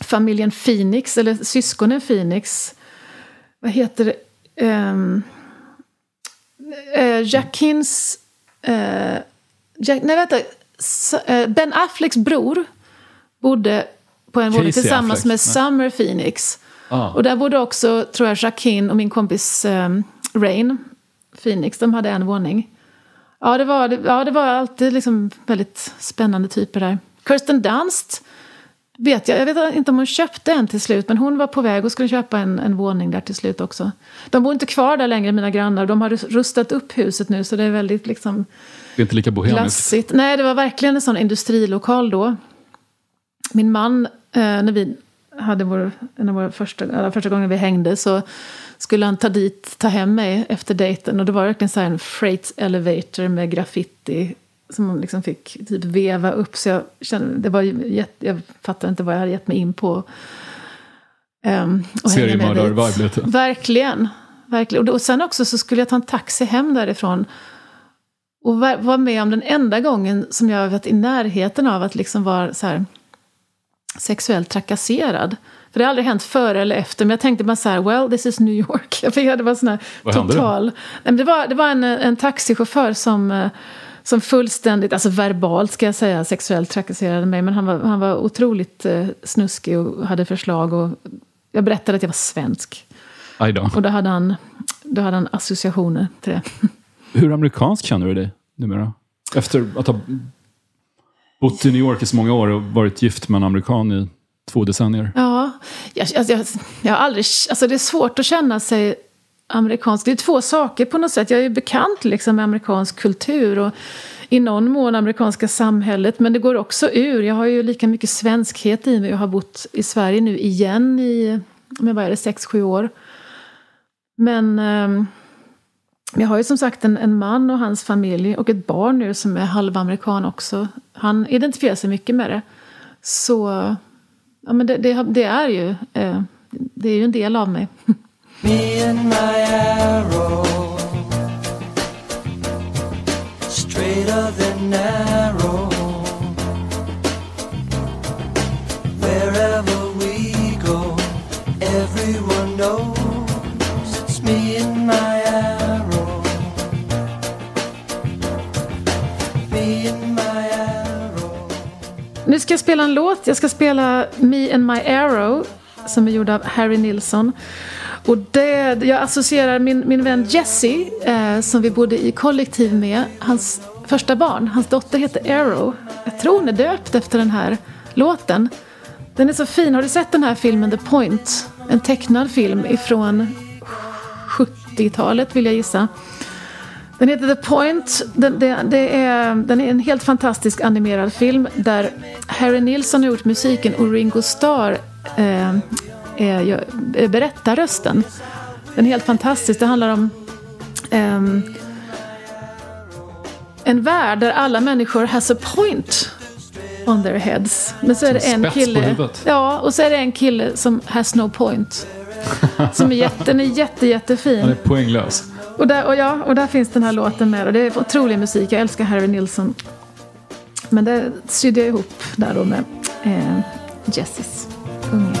familjen Phoenix, eller syskonen Phoenix, vad heter det? Ehm, eh, Jackins... Eh, Jack, nej, vänta. Eh, ben Afflecks bror bodde på en våning tillsammans Affleck, med. Summer Phoenix. Ah. Och där bodde också, tror jag, Jacqueline och min kompis um, Rain Phoenix. De hade en våning. Ja, det var, ja, det var alltid liksom väldigt spännande typer där. Kirsten Dunst vet jag. Jag vet inte om hon köpte en till slut, men hon var på väg och skulle köpa en, en våning där till slut också. De bor inte kvar där längre, mina grannar. De har rustat upp huset nu, så det är väldigt liksom... Det är inte lika bohemiskt. Glassigt. Nej, det var verkligen en sån industrilokal då. Min man, när vi hade vår, en av våra första, eller första gången vi hängde så skulle han ta dit, ta hem mig efter dejten. Och det var verkligen så en freight elevator med graffiti som man liksom fick typ veva upp. Så jag, kände, det var jätte, jag fattade inte vad jag hade gett mig in på. Um, Seriemördar-vibe Verkligen. verkligen. Och, och sen också så skulle jag ta en taxi hem därifrån. Och vara med om den enda gången som jag varit i närheten av att liksom vara så här, sexuellt trakasserad. För det har aldrig hänt före eller efter. Men jag tänkte bara så här, well this is New York. det var sån här Vad total... Nej, det var, det var en, en taxichaufför som, eh, som fullständigt, alltså verbalt ska jag säga, sexuellt trakasserade mig. Men han var, han var otroligt eh, snuskig och hade förslag. Och jag berättade att jag var svensk. Då. Och då hade han, då hade han associationer till det. Hur amerikansk känner du dig numera? Efter att ha bott i New York i så många år och varit gift med en amerikan i två decennier. Ja, jag, jag, jag, jag har aldrig... Alltså det är svårt att känna sig amerikansk. Det är två saker på något sätt. Jag är bekant liksom med amerikansk kultur och i någon mån amerikanska samhället. Men det går också ur. Jag har ju lika mycket svenskhet i mig. Jag har bott i Sverige nu igen i, men vad är det, sex, sju år. Men eh, jag har ju som sagt en, en man och hans familj och ett barn nu som är halvamerikan också. Han identifierar sig mycket med det. Så ja, men det, det, det är ju eh, det är ju en del av mig. Me and my arrow Straighter than narrow Wherever we go Everyone knows Nu ska jag spela en låt. Jag ska spela Me and my arrow som är gjord av Harry Nilsson. Och det, jag associerar min, min vän Jesse, eh, som vi bodde i kollektiv med, hans första barn, hans dotter heter Arrow. Jag tror hon är döpt efter den här låten. Den är så fin. Har du sett den här filmen The Point? En tecknad film ifrån 70-talet vill jag gissa. Den heter The Point. Den, det, det är, den är en helt fantastisk animerad film där Harry Nilsson har gjort musiken och Ringo Starr eh, är, är berättarrösten. Den är helt fantastisk. Det handlar om eh, en värld där alla människor has a point on their heads. Men så är det en kille. Ja, och så är det en kille som has no point. Som är jätte, den är jätte, jättefin. Han är poänglös. Och där, och, ja, och där finns den här låten med. Och det är otrolig musik. Jag älskar Harry Nilsson. Men det sydde jag ihop där då med eh, Jessis unge.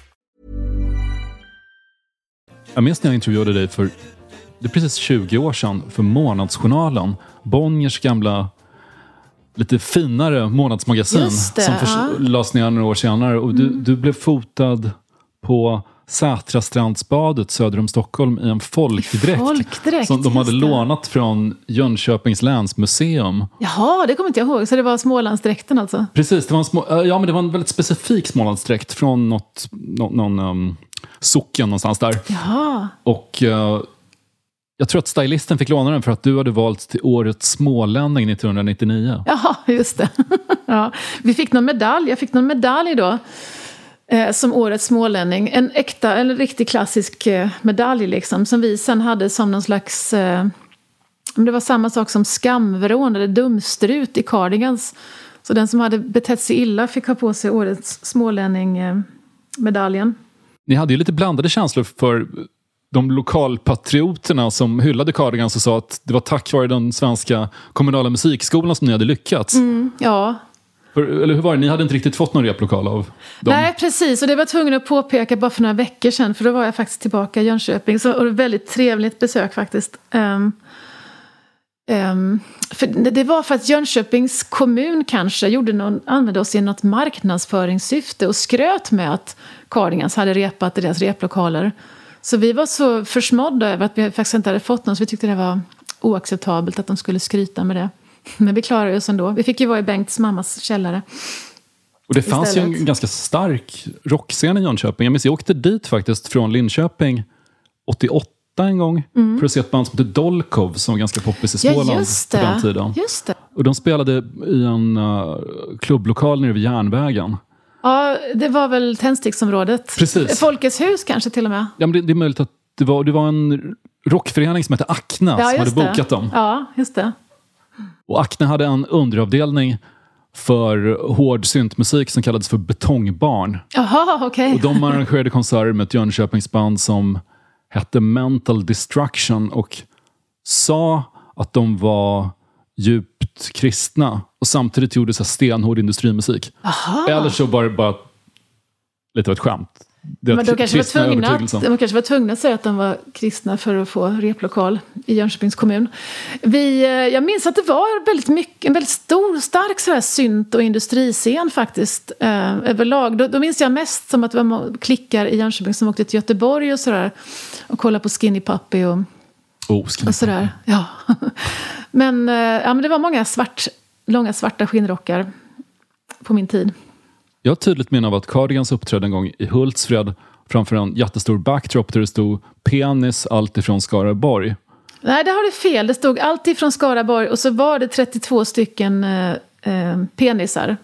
Jag minns när jag intervjuade dig för det är precis 20 år sedan för Månadsjournalen. Bonniers gamla lite finare månadsmagasin det, som ja. lades ner några år senare. Och du, du blev fotad på Sätrastrandsbadet söder om Stockholm i en folkdräkt. folkdräkt, som de hade lånat från Jönköpings länsmuseum. Jaha, det kommer inte jag ihåg. Så det var Smålandsdräkten alltså? Precis, det var en, små, ja, men det var en väldigt specifik Smålandsdräkt från något, nå, någon um, socken någonstans där. Jaha. Och eh, jag tror att stylisten fick låna den för att du hade valt till årets smålänning 1999. Jaha, just det. ja. Vi fick någon medalj. Jag fick någon medalj då. Eh, som årets smålänning. En äkta, en riktigt klassisk eh, medalj liksom. Som vi sen hade som någon slags... Eh, det var samma sak som skamvrån eller dumstrut i cardigans. Så den som hade betett sig illa fick ha på sig årets smålänning-medaljen. Ni hade ju lite blandade känslor för de lokalpatrioterna som hyllade Cardigans och sa att det var tack vare den svenska kommunala musikskolan som ni hade lyckats. Mm, ja, eller hur var det? Ni hade inte riktigt fått någon replokal av dem? Nej, precis. Och det var jag tvungen att påpeka bara för några veckor sedan. För då var jag faktiskt tillbaka i Jönköping. Så, och det var väldigt trevligt besök faktiskt. Ehm, ehm, för det, det var för att Jönköpings kommun kanske gjorde någon, använde oss i något marknadsföringssyfte och skröt med att Cardigans hade repat i deras replokaler. Så vi var så försmådda över att vi faktiskt inte hade fått någon så vi tyckte det var oacceptabelt att de skulle skryta med det. Men vi klarade oss ändå. Vi fick ju vara i Bengts mammas källare. Och det fanns ju istället. en ganska stark rockscen i Jönköping. Jag minns, jag åkte dit faktiskt från Linköping 88 en gång för att se ett band som heter Dolkov som var ganska poppis i Mm. Ja, Småland just på den det. tiden. Just det. Och de spelade i en uh, klubblokal nere vid järnvägen. Ja, det var väl tändsticksområdet. Precis. Folkets hus kanske till och med. Ja, men det, det är möjligt att det var, det var en rockförening som hette Acna som hade just det. bokat dem. Ja, just det. Och Acne hade en underavdelning för hård syntmusik som kallades för Betongbarn. Jaha, okej. Och de arrangerade konserter med ett Jönköpingsband som hette Mental Destruction och sa att de var djupt kristna och samtidigt gjorde så stenhård industrimusik. Eller så var det bara lite av ett skämt. Det Men de kanske, var tvungna att, de kanske var tvungna att säga att de var kristna för att få replokal i Jönköpings kommun. Vi, eh, jag minns att det var väldigt mycket, en väldigt stor, stark så här synt och industriscen faktiskt eh, överlag. Då, då minns jag mest som att det var klickar i Jönköping som åkte till Göteborg och sådär och kollade på Skinny Puppy och Oh, ska och sådär. Ja. Men, eh, ja, men det var många svart, långa svarta skinnrockar på min tid. Jag har tydligt minne av att Cardigans uppträdde en gång i Hultsfred framför en jättestor backdrop där det stod penis allt ifrån Skaraborg. Nej, där har du fel. Det stod alltid från Skaraborg och så var det 32 stycken eh, eh, penisar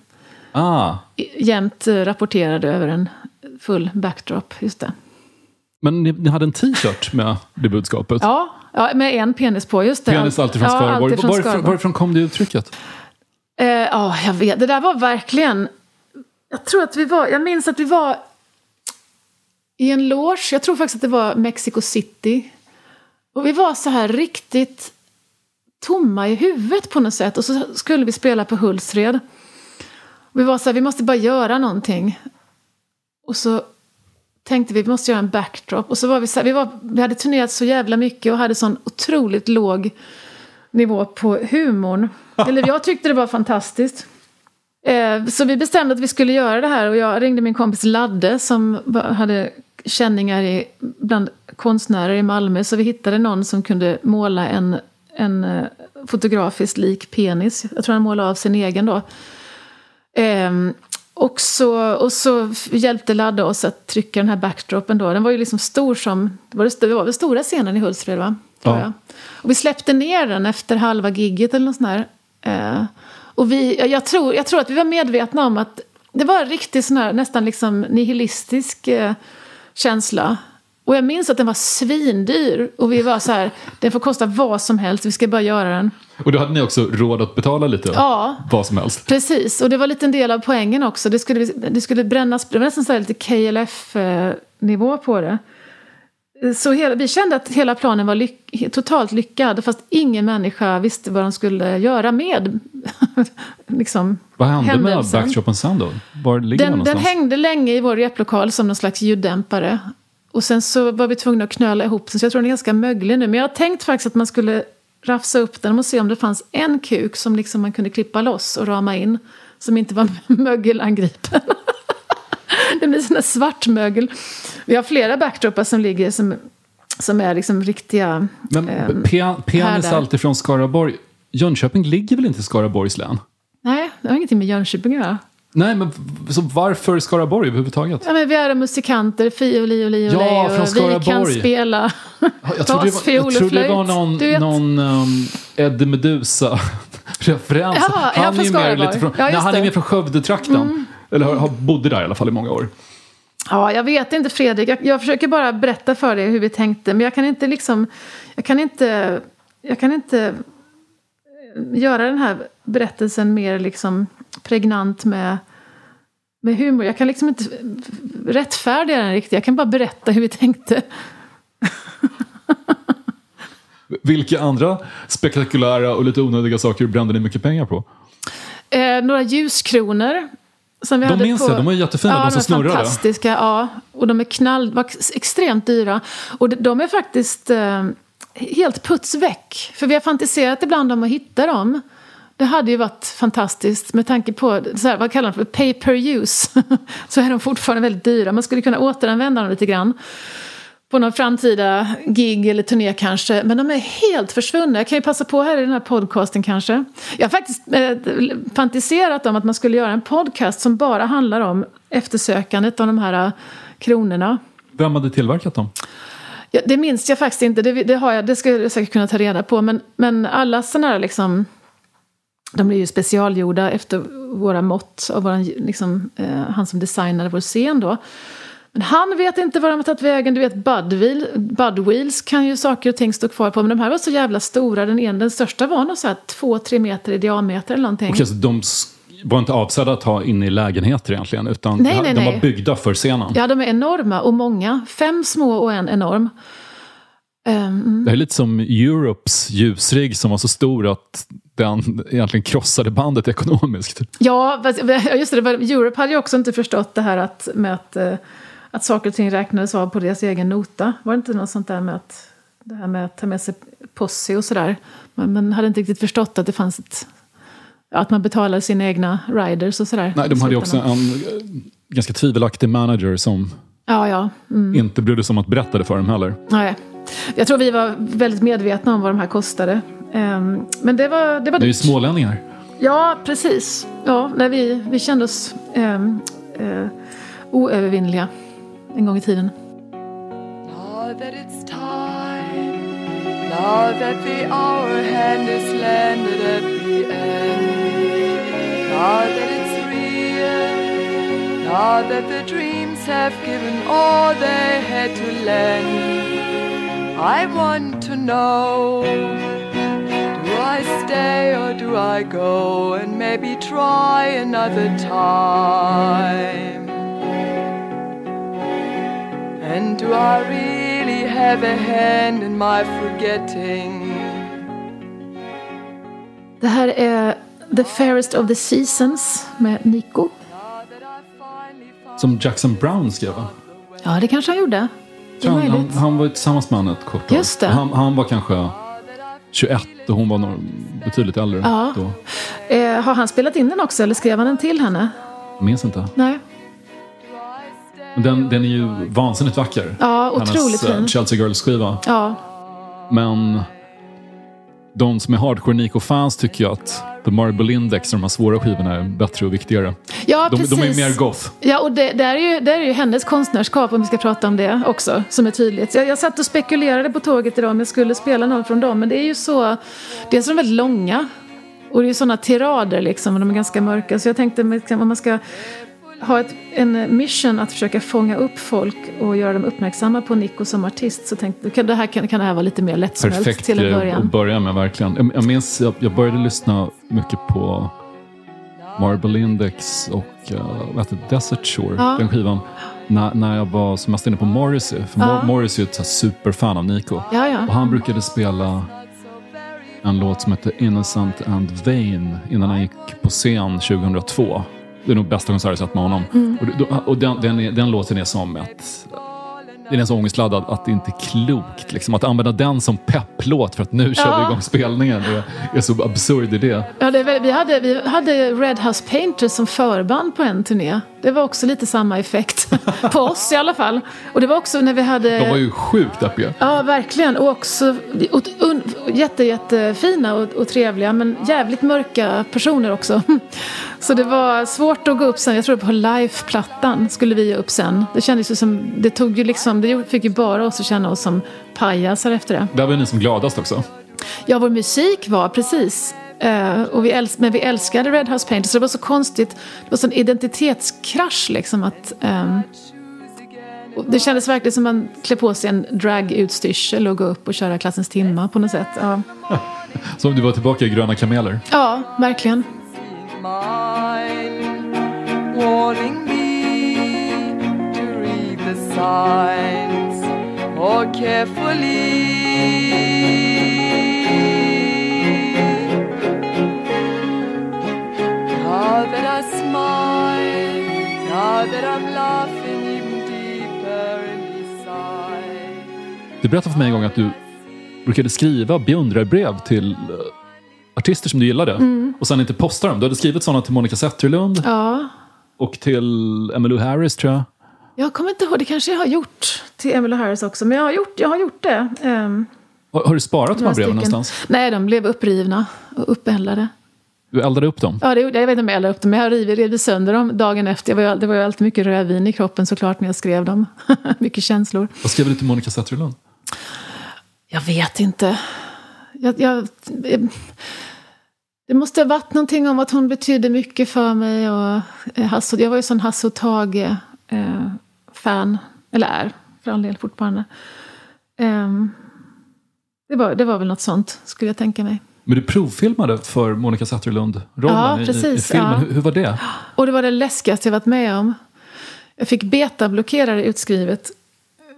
Ah, jämt eh, rapporterade över en full backdrop. Just det. men ni, ni hade en t-shirt med det budskapet? Ja, ja, med en penis på. Just det. Penis allt ifrån Ja, Skaraborg. alltid från varifrån, Skaraborg. varifrån kom det uttrycket? Eh, Ja, jag vet. Det där var verkligen... Jag tror att vi var... Jag minns att vi var i en loge. Jag tror faktiskt att det var Mexico City. Och vi var så här riktigt tomma i huvudet på något sätt. Och så skulle vi spela på Hultsfred. Och vi var så här, vi måste bara göra någonting. Och så tänkte vi, vi måste göra en backdrop. Och så var vi så här, vi, var, vi hade turnerat så jävla mycket och hade sån otroligt låg nivå på humorn. Eller jag tyckte det var fantastiskt. Eh, Så vi bestämde att vi skulle göra det här och jag ringde min kompis Ladde som hade känningar i, bland konstnärer i Malmö. Så vi hittade någon som kunde måla en, en eh, fotografiskt lik penis. Jag tror han målade av sin egen då. Eh, och, så, och så hjälpte Ladde oss att trycka den här backdropen då. Den var ju liksom stor som, det var, det, var väl stora scenen i Hultsfred va? Tror Ja. jag. Och vi släppte ner den efter halva gigget eller något sånt där. Eh, och vi, jag, jag, tror, jag tror att vi var medvetna om att det var en riktig sån här, nästan liksom nihilistisk eh, känsla. Och jag minns att den var svindyr. Och vi var så här, den får kosta vad som helst, vi ska bara göra den. Och då hade ni också råd att betala lite? Ja. Vad som helst? Precis, och det var lite en del av poängen också. Det skulle, det skulle brännas, det var nästan så här lite KLF-nivå på det. Så hela, vi kände att hela planen var lyck, totalt lyckad fast ingen människa visste vad de skulle göra med liksom, Vad hände händelsen. med Backdrop on Sand då? Var ligger den, Den, den hängde länge i vår replokal som någon slags ljuddämpare. Och sen så var vi tvungna att knöla ihop den, så jag tror den är ganska möglig nu. Men jag har tänkt faktiskt att man skulle rafsa upp den och se om det fanns en kuk som liksom man kunde klippa loss och rama in. Som inte var mögelangripen. det blir sån där svart mögel. Vi har flera backdropar som ligger som, som är liksom riktiga... Men ehm, pe- penis härdar. alltid från Skaraborg. Jönköping ligger väl inte i Skaraborgs län? Nej, det har ingenting med Jönköping att göra. Nej, men så varför Skaraborg överhuvudtaget? Ja, men vi är musikanter, fioli och li och Ja, och vi kan spela Jag trodde det bas, var, fiol jag och trodde det flöjt. var någon, någon um, Eddie Meduza-referens. Ja, han är mer lite från, Ja, nej, han är. Mm. mer från Skövdetrakten. Eller har, har, bodde där i alla fall i många år. Ja, jag vet inte Fredrik. Jag, jag försöker bara berätta för dig hur vi tänkte. Men jag kan inte liksom... Jag kan inte... Jag kan inte eh, göra den här berättelsen mer liksom pregnant med, med humor. Jag kan liksom inte rättfärdiga den riktigt. Jag kan bara berätta hur vi tänkte. Vilka andra spektakulära och lite onödiga saker brände ni mycket pengar på? Eh, några ljuskronor. Som vi De hade minns på, jag, de var jättefina, ja, de som är snurrade. fantastiska, ja. Och de är knall, var extremt dyra. Och de, är faktiskt eh, helt puts väck. För vi har fantiserat ibland om att hitta dem. Det hade ju varit fantastiskt med tanke på, så här, vad kallar de för, pay per use. så är de fortfarande väldigt dyra. Man skulle kunna återanvända dem lite grann på någon framtida gig eller turné kanske. Men de är helt försvunna. Jag kan ju passa på här i den här podcasten kanske. Jag har faktiskt eh, fantiserat om att man skulle göra en podcast som bara handlar om eftersökandet av de här eh, kronorna. Vem hade tillverkat dem? Ja, det minns jag faktiskt inte, det, det, har jag, det skulle jag säkert kunna ta reda på. Men, men alla sådana här liksom... De blir ju specialgjorda efter våra mått av våran, liksom, eh, han som designade vår scen då. Men han vet inte var de har tagit vägen. Du vet, Budwheel, Budwheels kan ju saker och ting stå kvar på. Men de här var så jävla stora. Den, ena, den största var nog så här två, tre meter i diameter eller någonting. Okej, så de var inte avsedda att ha in i lägenheter egentligen, utan Nej, nej, de nej. var byggda för scenen. Ja, de är enorma och många. Fem små och en enorm. Ehm, Det är lite som Europes ljusrigg som var så stor att den egentligen krossade bandet ekonomiskt. Ja, just det, Europe hade ju också inte förstått det här att, med att, eh, att saker och ting räknades av på deras egen nota. Var det inte något sånt där med att, det här med att ta med sig posse och sådär? Men man hade inte riktigt förstått att det fanns ett, ja, att man betalade sina egna riders och sådär. Nej, de hade ju också en eh, ganska tvivelaktig manager som Ja, ja. Mm. inte brydde sig om att berätta det för dem heller. Nej. Jag tror vi var väldigt medvetna om vad de här kostade. Ehm, men det var, det var Det är smålänningar. Ja, precis. Ja, nej, vi, vi kände oss um, uh, oövervinnliga en gång i tiden. Now that it's time, now that the hour hand has landed at the end, now that it's real, now that the dreams have given all they had to lend, I want to know. Do I stay or do I go and maybe try another time? And do I really have a hand in my forgetting? Det här är The Fairest of the Seasons med Nico. Som Jackson Brown skrev va? Ja, det kanske han gjorde. Han, han, han var tillsammans med henne ett kort. Just det. Han, han var kanske 21 och hon var betydligt äldre Ja. då. Eh, har han spelat in den också eller skrev han den till henne? Jag minns inte. Nej. Den, den är ju vansinnigt vacker. Ja, otroligt Hennes eh, fin. Chelsea Girls-skiva. Ja, Men de som är hardcore Nico-fans tycker ju att The Marble Index de här svåra skivorna är bättre och viktigare. ja de, precis. de är mer goth. Ja, och det, det, är ju, det är ju hennes konstnärskap, om vi ska prata om det också, som är tydligt. Jag, jag satt och spekulerade på tåget idag om jag skulle spela någon från dem, men det är ju så... Dels är de väldigt långa, och det är ju sådana tirader liksom, och de är ganska mörka. Så jag tänkte liksom, om man ska ha ett, en mission att försöka fånga upp folk och göra dem uppmärksamma på Nico som artist, så tänkte jag, det här kan, kan det här vara lite mer lättsmält Perfekt till en början. att börja med, verkligen. Jag, jag minns, jag, jag började lyssna mycket på Marble Index och uh? Desert Shore, Ja. den skivan. när, när jag var som mest inne på Morrissey. För Ja. Mor- Morrissey är ett superfan av Nico. Ja, ja. Och han brukade spela en låt som heter Innocent and Vain innan han gick på scen 2002. Det är nog bästa konsert jag sett med honom. Mm. Och, det- och den, den, är, den låten är som ett... Den är så ångestladdad att det inte är klokt. Liksom. Att använda den som pepplåt för att nu kör vi Ja. igång spelningen är, är så absurd idé. Ja, det är vi, hade, vi hade Red House Painters som förband på en turné. Det var också lite samma effekt. på oss i alla fall. Och det var också när vi hade... De var ju sjukt deppiga. Ja, verkligen. Och också och, un, jätte, jättefina och, och trevliga, men jävligt mörka personer också. Så det var svårt att gå upp sen. Jag tror på live-plattan skulle vi ge upp sen. Det kändes ju som, det tog ju liksom, det fick ju bara oss att känna oss som pajasar efter det. Där var ni som gladast också. Ja, vår musik var precis. Eh, och vi äls- men vi älskade Red House Painters. Så det var så konstigt. Det var sån identitetskrasch liksom. Att, och det kändes verkligen som man klä på sig en dragutstyrsel och gå upp och köra klassens timma på något sätt. Ja, Som du var tillbaka i Gröna Kameler. ja verkligen mine, warning me to read the signs more carefully. Now that I smile, now that I'm laughing even deeper inside. Du berättade för mig en gång att du brukade skriva beundrarbrev till eh, artister som du gillade Mm. och sen inte posta dem. Du hade skrivit sådana till Monica Zetterlund Ja. och till Emmylou Harris tror jag. Jag kommer inte ihåg, det kanske jag har gjort till Emmylou Harris också. Men jag har gjort, jag har gjort det. Ehm, Har, har du sparat de här breven någonstans? Nej, de blev upprivna och uppeldade. Du eldade upp dem? Ja, det jag. Vet inte om jag eldade upp dem, men jag rev, sönder dem dagen efter. Var, det var ju alltid mycket rödvin i kroppen såklart när jag skrev dem. mycket känslor. Vad skrev du till Monica Zetterlund? Jag vet inte. Jag, jag, det måste ha varit någonting om att hon betydde mycket för mig. Och, eh, Hasse, jag var ju sån Hasse och Tage-fan. eller är, för all del fortfarande. Ehm, det, var, det var väl något sånt, skulle jag tänka mig. Men du provfilmade för Monica Zetterlund-rollen Ja, i, i, i precis, filmen. ja. Hur, hur var det? Och det var det läskigaste jag varit med om. Jag fick betablockerare utskrivet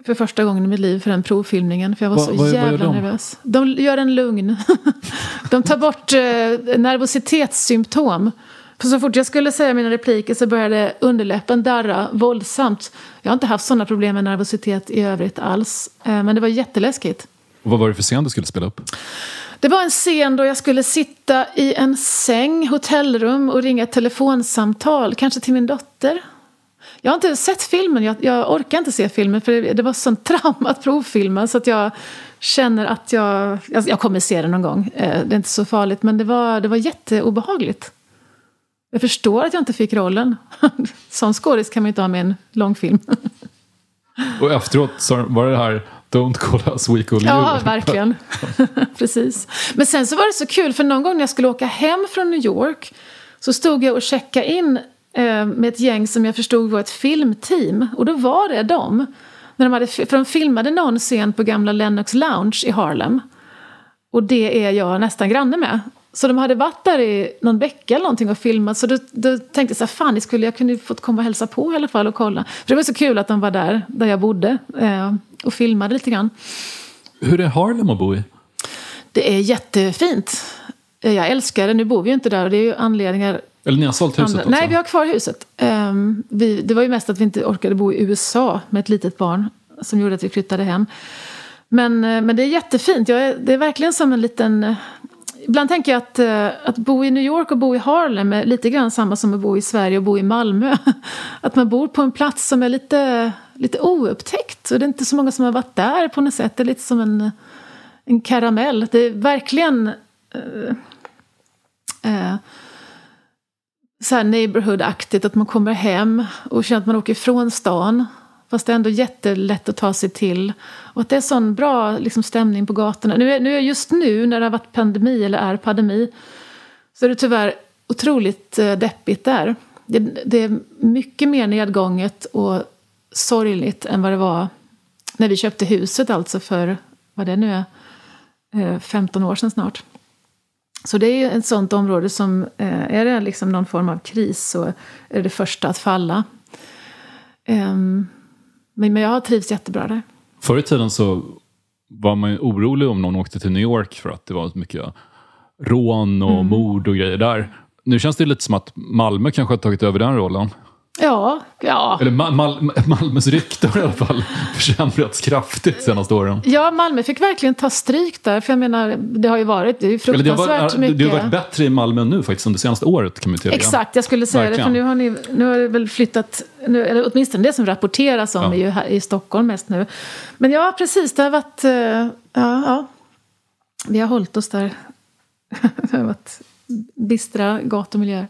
för första gången i mitt liv för den provfilmningen. För jag var Vad- så vad- vad gör jävla de? nervös. De gör en lugn. de tar bort eh, nervositetssymptom. För så fort jag skulle säga mina repliker så började underläppen darra våldsamt. Jag har inte haft sådana problem med nervositet i övrigt alls. Eh, men det var jätteläskigt. Och vad var det för scen du skulle spela upp? Det var en scen då jag skulle sitta i en säng, hotellrum och ringa ett telefonsamtal, kanske till min dotter. Jag har inte sett filmen, jag, jag orkar inte se filmen för det, det var sånt trauma att provfilma så att jag känner att jag, jag, jag kommer se den någon gång. Eh, Det är inte så farligt men det var, det var jätteobehagligt. Jag förstår att jag inte fick rollen. Sån skådis kan man ju inte ha med en långfilm. Och efteråt var det här Don't call us we call you. Ja, verkligen. Precis. Men sen så var det så kul, för någon gång när jag skulle åka hem från New York så stod jag och checkade in med ett gäng som jag förstod var ett filmteam. Och då var det de. När de hade, för de filmade någon scen på gamla Lennox Lounge i Harlem. Och det är jag nästan granne med. Så de hade varit där i någon vecka eller någonting och filmat. Så då, då tänkte jag så här, fan det skulle jag kunde fått komma och hälsa på i alla fall och kolla. För det var så kul att de var där, där jag bodde. Eh, och filmade lite grann. Hur är Harlem att bo i? Det är jättefint. Eh, Jag älskar det. Nu bor vi ju inte där och det är ju anledningar... Eller ni har sålt huset också? Nej, vi har kvar huset. Ehm, vi, det var ju mest att vi inte orkade bo i USA med ett litet barn som gjorde att vi flyttade hem. Men, eh, men det är jättefint. Är, det är verkligen som en liten... eh, Ibland tänker jag att, eh, att bo i New York och bo i Harlem är lite grann samma som att bo i Sverige och bo i Malmö. Att man bor på en plats som är lite, lite oupptäckt. Och det är inte så många som har varit där på något sätt. Det är lite som en, en karamell. Det är verkligen eh, eh, så här neighborhood-aktigt. Att man kommer hem och känner att man åker ifrån stan. Fast det är ändå jättelätt att ta sig till. Och att det är sån bra liksom, stämning på gatorna. Nu är, nu är just nu när det har varit pandemi, eller är pandemi, så är det tyvärr otroligt eh, deppigt där. Det, det är mycket mer nedgånget och sorgligt än vad det var när vi köpte huset alltså för, vad det nu är, eh, 15 år sedan snart. Så det är ett sånt område som, eh, är det liksom någon form av kris så är det första att falla. Ehm, Men, jag har trivts jättebra där. Förr i tiden så var man ju orolig om någon åkte till New York för att det var mycket rån och Mm. mord och grejer där. Nu känns det lite som att Malmö kanske har tagit över den rollen. Ja, ja. Eller Ma- Mal- Malmös rykte har i alla fall försämrats kraftigt de senaste åren. Ja, Malmö fick verkligen ta stryk där. För jag menar, det har ju varit, det är ju Eller det, har fruktansvärt varit, mycket. det har varit bättre i Malmö nu faktiskt under senaste året kan man tillägga. Exakt, jag skulle säga Verkligen. det. För nu har, ni, nu har det väl flyttat, nu, eller åtminstone det som rapporteras om Ja. är ju här i Stockholm mest nu. Men ja, precis, det har varit, eh, ja, ja. Vi har hållit oss där. det har varit bistra gatumiljöer.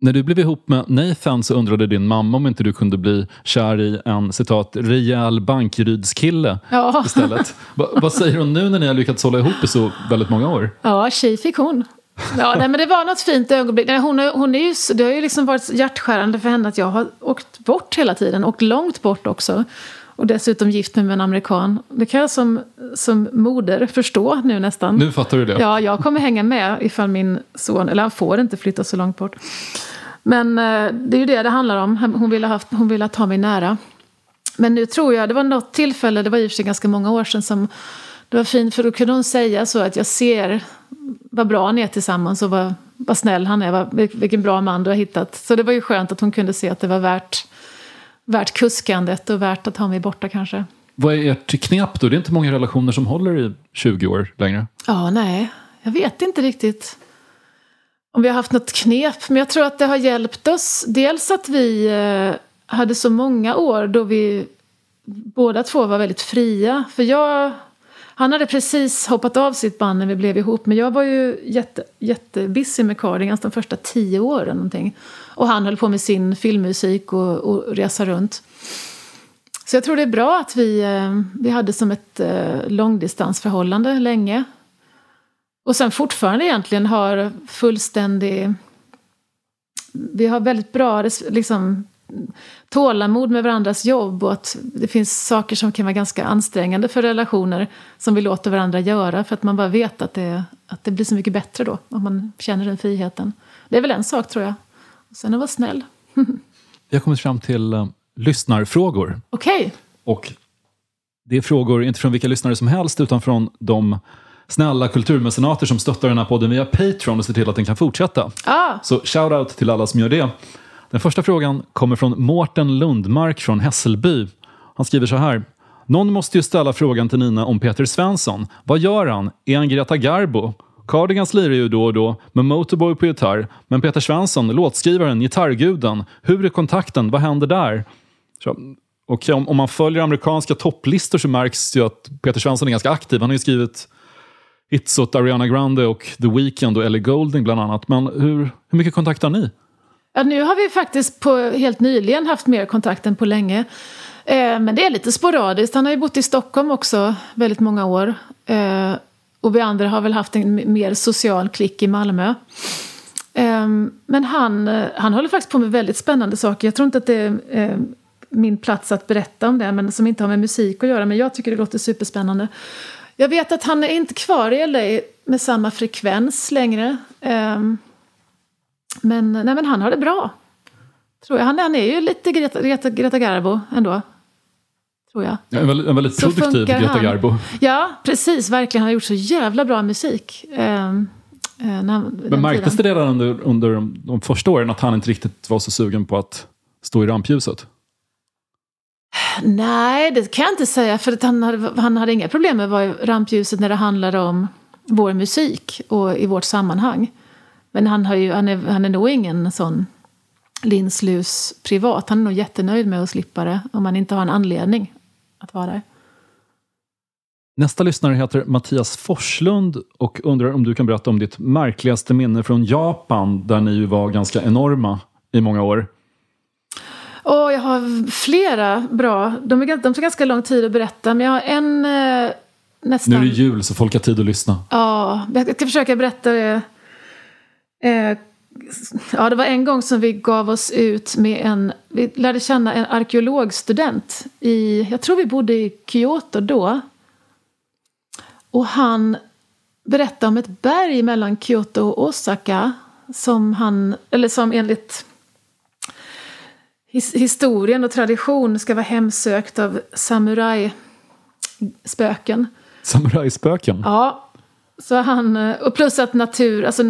När du blev ihop med Nathan så undrade din mamma om inte du kunde bli kär i en citat rejäl bankrydskille Ja. istället. Va, vad säger hon nu när ni har lyckats hålla ihop i så väldigt många år? Ja, tjej fick hon. Ja, nej, men det var något fint ögonblick. Nej, hon, hon är ju, det har ju liksom varit hjärtskärande för henne att jag har åkt bort hela tiden. Och långt bort också. Och dessutom gift mig med en amerikan. Det kan jag som, som moder förstå nu nästan. Nu fattar du det? Ja, jag kommer hänga med ifall min son, eller han får inte flytta så långt bort. Men eh, det är ju det det handlar om. Hon ville, haft, hon ville ha mig nära. Men nu tror jag, det var något tillfälle, det var i och för sig ganska många år sedan som det var fint för då kunde hon säga så att jag ser vad bra ni är tillsammans och vad, vad snäll han är, vad, vilken bra man du har hittat. Så det var ju skönt att hon kunde se att det var värt, värt kuskandet och värt att ha mig borta kanske. Vad är ert knep då? Det är inte många relationer som håller i 20 år längre. Ja, nej, jag vet inte riktigt om vi har haft något knep. Men jag tror att det har hjälpt oss. Dels att vi eh, hade så många år då vi båda två var väldigt fria. För jag, han hade precis hoppat av sitt band när vi blev ihop. Men jag var ju jätte, jättebusy med Cardigans de första tio åren. Någonting. Och han höll på med sin filmmusik och, och resa runt. Så jag tror det är bra att vi, eh, vi hade som ett eh, långdistansförhållande länge. Och sen fortfarande egentligen har fullständig... Vi har väldigt bra liksom, tålamod med varandras jobb och att det finns saker som kan vara ganska ansträngande för relationer som vi låter varandra göra för att man bara vet att det, att det blir så mycket bättre då om man känner den friheten. Det är väl en sak tror jag. Sen att vara snäll. Vi har kommit fram till uh, lyssnarfrågor. Okej. Och det är frågor, inte från vilka lyssnare som helst, utan från de snälla kulturmecenater som stöttar den här podden via Patreon och ser till att den kan fortsätta. Ah, Så shout-out till alla som gör det. Den första frågan kommer från Mårten Lundmark från Hässelby. Han skriver så här. Någon måste ju ställa frågan till Nina om Peter Svensson. Vad gör han? Är han Greta Garbo? Cardigans lirar ju då och då med Motorboy på gitarr. Men Peter Svensson, låtskrivaren, gitarrguden. Hur är kontakten? Vad händer där? Så, okay, om, om man följer amerikanska topplistor så märks ju att Peter Svensson är ganska aktiv. Han har ju skrivit hits åt Ariana Grande och The Weeknd och Ellie Goulding bland annat. Men hur, hur mycket kontakt har ni? Ja, nu har vi faktiskt på, helt nyligen haft mer kontakt än på länge. Eh, men det är lite sporadiskt. Han har ju bott i Stockholm också väldigt många år. Eh, och vi andra har väl haft en mer social klick i Malmö. Ehm, men han, eh, han håller faktiskt på med väldigt spännande saker. Jag tror inte att det är min plats att berätta om det, men som inte har med musik att göra. Men jag tycker det låter superspännande. Jag vet att han är inte kvar i LA med samma frekvens längre. Ehm, men, nej, men han har det bra. Tror jag. Han, han är ju lite Greta, Greta, Greta Garbo ändå. Tror jag. Ja, En väldigt, en väldigt Så produktiv Greta han. Garbo. Ja, precis. Verkligen. Han har gjort så jävla bra musik. Ehm, eh, han- Men märktes det redan under, under de, de första åren att han inte riktigt var så sugen på att stå i rampljuset? Nej, det kan jag inte säga. För att han, hade, han hade inga problem med att vara i rampljuset när det handlade om vår musik och i vårt sammanhang. Men han, har ju, han, är, han är nog ingen sån linslus privat. Han är nog jättenöjd med att slippa det om man inte har en anledning att vara där. Nästa lyssnare heter Mattias Forslund och undrar om du kan berätta om ditt märkligaste minne från Japan där ni ju var ganska enorma i många år. Och jag har flera bra. De, är, de tar ganska lång tid att berätta. Men jag har en eh, nästan... Nu är det jul så folk har tid att lyssna. Ja, jag ska försöka berätta det. Eh, ja, det var en gång som vi gav oss ut med en... Vi lärde känna en arkeologstudent. I, jag tror vi bodde i Kyoto då. Och han berättade om ett berg mellan Kyoto och Osaka. Som han, eller som enligt his, historien och tradition ska vara hemsökt av samurajspöken. Samurajspöken? Ja, så han, och plus att natur, alltså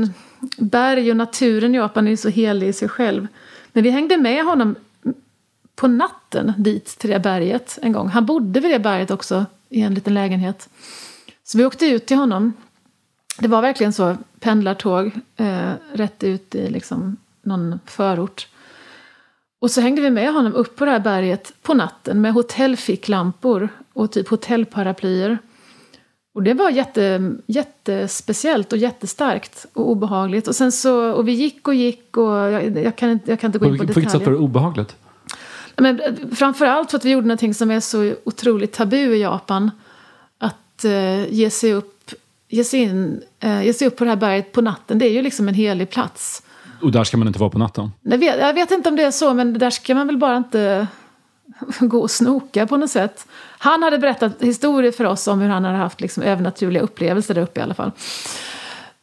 berg och naturen i Japan är ju så helig i sig själv. Men vi hängde med honom på natten dit till det berget en gång. Han bodde vid det berget också i en liten lägenhet. Så vi åkte ut till honom. Det var verkligen så, pendlartåg eh, rätt ut i liksom någon förort. Och så hängde vi med honom upp på det här berget på natten med hotellficklampor och typ hotellparaplyer. Och det var jätte, jättespeciellt och jättestarkt och obehagligt. Och, sen så, och vi gick och gick och jag, jag, kan, inte, jag kan inte gå in på detaljer. På vilket sätt var det obehagligt? Men, framförallt för att vi gjorde någonting som är så otroligt tabu i Japan. Att uh, ge, sig upp, ge, sig in, uh, ge sig upp på det här berget på natten, det är ju liksom en helig plats. Och där ska man inte vara på natten? Jag vet, jag vet inte om det är så, men där ska man väl bara inte gå och snoka på något sätt. Han hade berättat historier för oss om hur han hade haft liksom övernaturliga upplevelser där uppe i alla fall.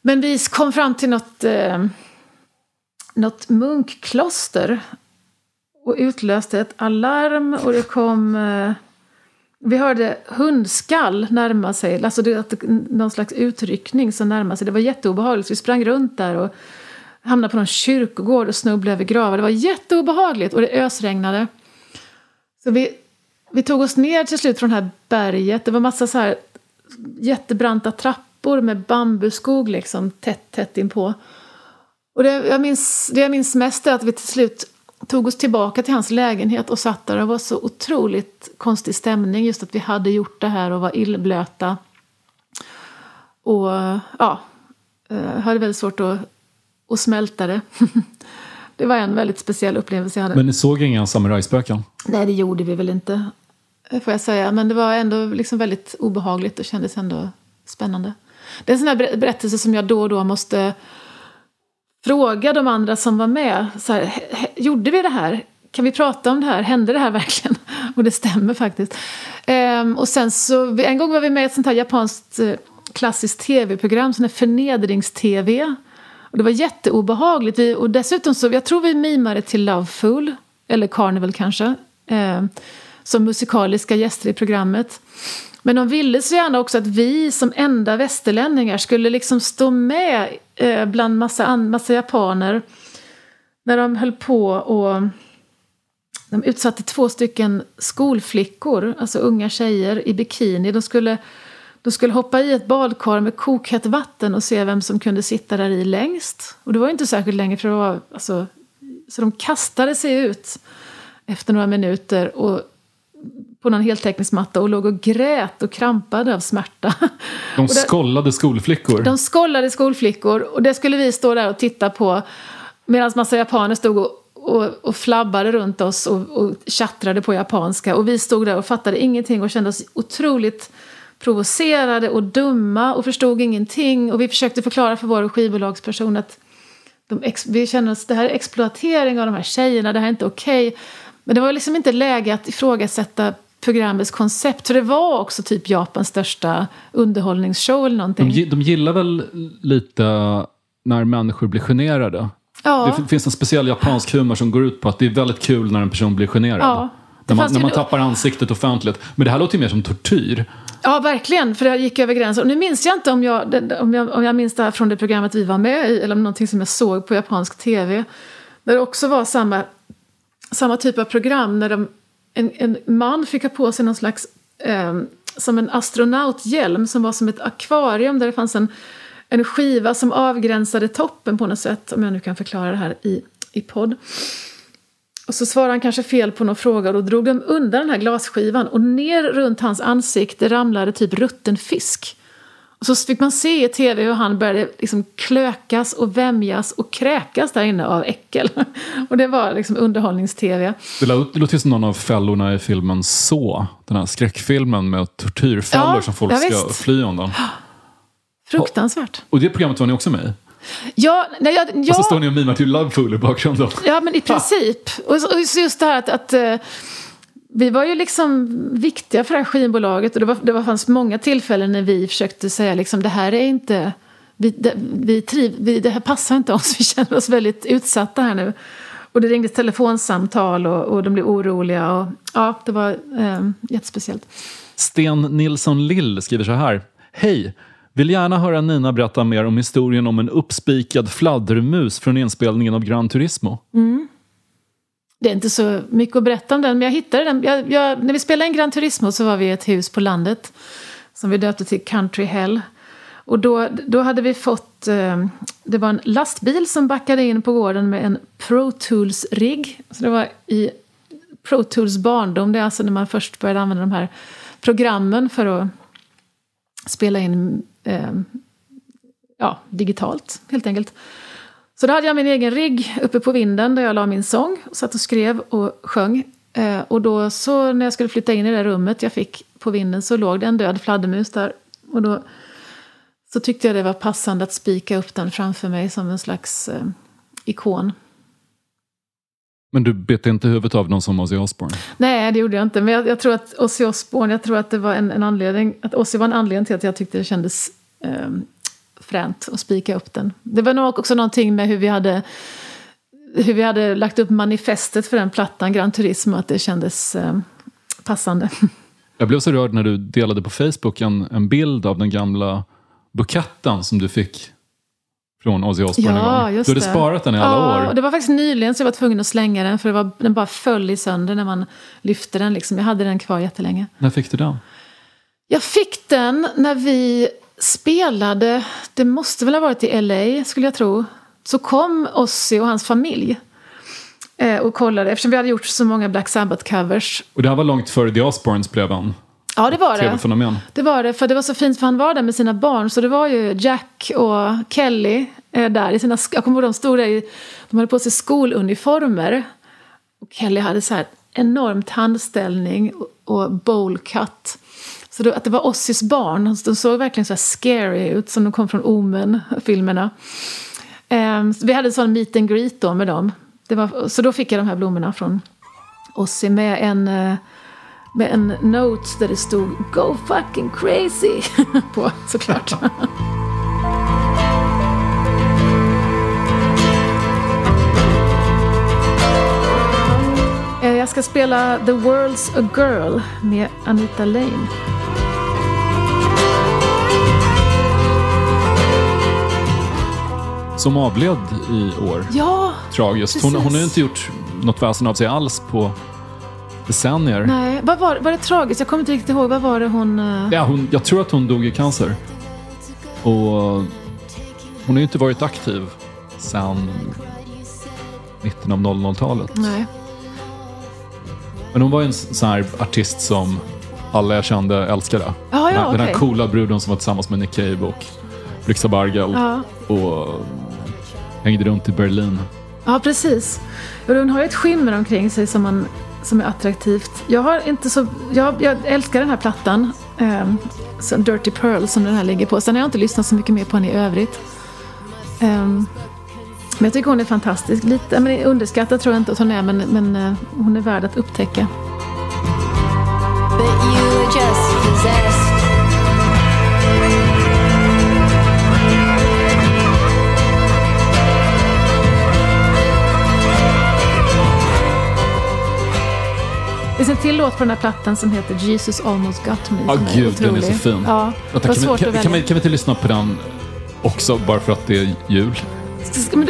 Men vi kom fram till något, eh, något munkkloster och utlöste ett alarm och det kom... Eh, vi hörde hundskall närma sig, alltså det, någon slags utryckning som närmade sig. Det var jätteobehagligt. Vi sprang runt där och hamnade på någon kyrkogård och snubblade över gravar. Det var jätteobehagligt och det ösregnade. Så vi, vi tog oss ner till slut från det här berget. Det var massa så här jättebranta trappor med bambuskog liksom tätt, tätt inpå. Och det jag, minns, det jag minns mest är att vi till slut tog oss tillbaka till hans lägenhet och satt där. Det var så otroligt konstig stämning just att vi hade gjort det här och var illblöta. Och ja, eh, hade väldigt svårt att, att smälta det. det var en väldigt speciell upplevelse jag hade. Men ni såg inga samurajspöken? Nej, det gjorde vi väl inte. Får jag säga. Men det var ändå liksom väldigt obehagligt och kändes ändå spännande. Det är en sån här berättelse som jag då och då måste fråga de andra som var med. Så här, gjorde vi det här? Kan vi prata om det här? Hände det här verkligen? Och det stämmer faktiskt. Ehm, och sen så, en gång var vi med i ett sånt här japanskt eh, klassiskt tv-program, sån här förnedrings-tv. Och det var jätteobehagligt. Vi, och dessutom så, jag tror vi mimade till Loveful, eller Carnival kanske, eh, som musikaliska gäster i programmet. Men de ville så gärna också att vi som enda västerlänningar skulle liksom stå med eh, bland massa, massa japaner när de höll på och de utsatte två stycken skolflickor, alltså unga tjejer i bikini. De skulle, de skulle hoppa i ett badkar med kokhett vatten och se vem som kunde sitta där i längst. Och det var inte särskilt länge för det var, alltså, så de kastade sig ut efter några minuter och på någon heltäckningsmatta och låg och grät och krampade av smärta. De skollade skolflickor? De skollade skolflickor och det skulle vi stå där och titta på medan massa japaner stod och, och, och flabbade runt oss och, och tjattrade på japanska och vi stod där och fattade ingenting och kände oss otroligt provocerade och dumma och förstod ingenting och vi försökte förklara för vår skivbolagsperson att de, vi känner att det här är exploatering av de här tjejerna, det här är inte okej. Okay. Men det var liksom inte läge att ifrågasätta programmets koncept. För det var också typ Japans största underhållningsshow eller någonting. De, de gillar väl lite när människor blir generade? Ja. Det finns en speciell japansk humor som går ut på att det är väldigt kul när en person blir generad. Ja. När man, när man tappar ansiktet offentligt. Men det här låter ju mer som tortyr. Ja, verkligen. För det gick över gränsen. Och nu minns jag inte om jag, om jag, om jag minns det här från det programmet vi var med i eller om någonting som jag såg på japansk tv. Där det också var samma, samma typ av program när de en, en man fick ha på sig någon slags eh, som en astronauthjälm som var som ett akvarium där det fanns en, en skiva som avgränsade toppen på något sätt, om jag nu kan förklara det här i, i podd. Och så svarade han kanske fel på någon fråga och då drog de undan den här glasskivan och ner runt hans ansikte ramlade typ rutten fisk. Och så fick man se i tv hur han började liksom klökas och vämjas och kräkas där inne av äckel. Och det var liksom underhållnings-tv. Det låter som någon av fällorna i filmen Så. Den här skräckfilmen med tortyrfällor ja, som folk ska fly undan. Fruktansvärt. Och det programmet var ni också med i? Ja, nej, jag, ja. Och så står ni och mimar till Loveful i bakgrunden. Ja, men i princip. Och just det här att, att eh, vi var ju liksom viktiga för det här skivbolaget och det, var, det var, fanns många tillfällen när vi försökte säga liksom det här är inte, vi, det, vi triv, vi, det här passar inte oss, vi känner oss väldigt utsatta här nu. Och det ringdes telefonsamtal och, och de blev oroliga. Och, ja, det var eh, jättespeciellt. Sten Nilsson Lill skriver så här. Hej! Vill gärna höra Nina berätta mer om historien om en uppspikad fladdermus från inspelningen av Gran Turismo. Mm. Det är inte så mycket att berätta om den, men jag hittade den. Jag, jag, när vi spelade in Gran Turismo så var vi i ett hus på landet som vi döpte till Country Hell. Och då, då hade vi fått, eh, det var en lastbil som backade in på gården med en Pro Tools-rigg. Så det var i Pro Tools barndom, det är alltså när man först började använda de här programmen för att spela in Ehm, ja, digitalt, helt enkelt. Så då hade jag min egen rigg uppe på vinden där jag la min sång, och satt och skrev och sjöng. Eh, och då så när jag skulle flytta in i det rummet jag fick på vinden så låg det en död fladdermus där. Och då så tyckte jag det var passande att spika upp den framför mig som en slags eh, ikon. Men du bet inte huvudet av någon som Ozzy Osbourne? Nej, det gjorde jag inte. Men jag, jag tror att Ozzy Osbourne, jag tror att det var en, en anledning, att Ozzy var en anledning till att jag tyckte det kändes eh, fränt att spika upp den. Det var nog också någonting med hur vi hade hur vi hade lagt upp manifestet för den plattan, Gran Turismo, att det kändes eh, passande. Jag blev så rörd när du delade på Facebook en, en bild av den gamla buketten som du fick från Ozzy Osbourne ja, en Just Du hade det. sparat den i alla ja, år. Och det var faktiskt nyligen så jag var tvungen att slänga den för det var, den bara föll i sönder när man lyfte den. Liksom. Jag hade den kvar jättelänge. När fick du den? Jag fick den när vi spelade, det måste väl ha varit i LA skulle jag tro. Så kom Ozzy och hans familj eh, och kollade eftersom vi hade gjort så många Black Sabbath-covers. Och det här var långt före The Osbournes blev en Ja, det var det. Det var det, för det var så fint för han var där med sina barn. Så det var ju Jack och Kelly eh, där i sina, jag kommer ihåg de stod där i, de hade på sig skoluniformer. Och Kelly hade så här enorm tandställning och, och bowl cut. Så det, att det var Ozzys barn, de såg verkligen så här scary ut som de kom från Omen-filmerna. Eh, vi hade en sån meet and greet då med dem. Var, så då fick jag de här blommorna från Ozzy med en eh, med en note där det stod Go fucking crazy på såklart. Eh, Jag ska spela The World's a Girl med Anita Lane. Som avled i år. Ja, Tragiskt. Hon, hon har inte gjort något väsen av sig alls på decennier. nej. Vad var, var det tragiskt? Jag kommer inte riktigt ihåg. Vad var det hon... eh, Ja, hon, jag tror att hon dog i cancer. Och hon har ju inte varit aktiv sedan mitten av 00-talet. Nej. Men hon var ju en s- sån här artist som alla jag kände älskade. Ja, ja, den, här, den här okej. coola bruden som var tillsammans med Nick Cave och Blixa Bargeld. Ja. Och hängde runt i Berlin. Ja, precis. Och hon har ju ett skimmer omkring sig som, man, som är attraktivt. Jag har inte så... Jag, jag älskar den här plattan. Um, Dirty Pearl som den här ligger på. Sen har jag inte lyssnat så mycket mer på henne i övrigt. Eh, men jag tycker hon är fantastisk. Lite men underskattad tror jag inte att hon är, men, men eh, hon är värd att upptäcka. Finns en till låt på den här plattan som heter Jesus almost got me. Ja, är gud, den är så fin. Ja, Vänta, kan, vi, kan, kan, vi, kan vi inte lyssna på den också, bara för att det är jul?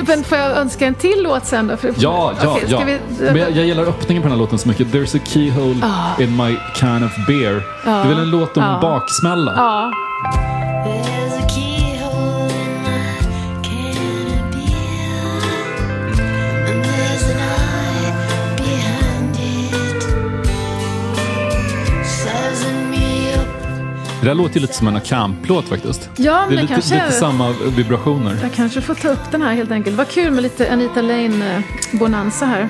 Men får jag önska en till låt sen då? För- Ja, ja, ska ja. vi- Men jag, jag gillar öppningen på den här låten så mycket. There's a keyhole Ah. in my can of beer. Ja. Det är väl en låt om Ja. baksmälla? Det där låter lite som en camplåt faktiskt. Ja, men det är lite, kanske lite samma vibrationer. Jag kanske får ta upp den här helt enkelt. Vad kul med lite Anita Lane-bonanza här.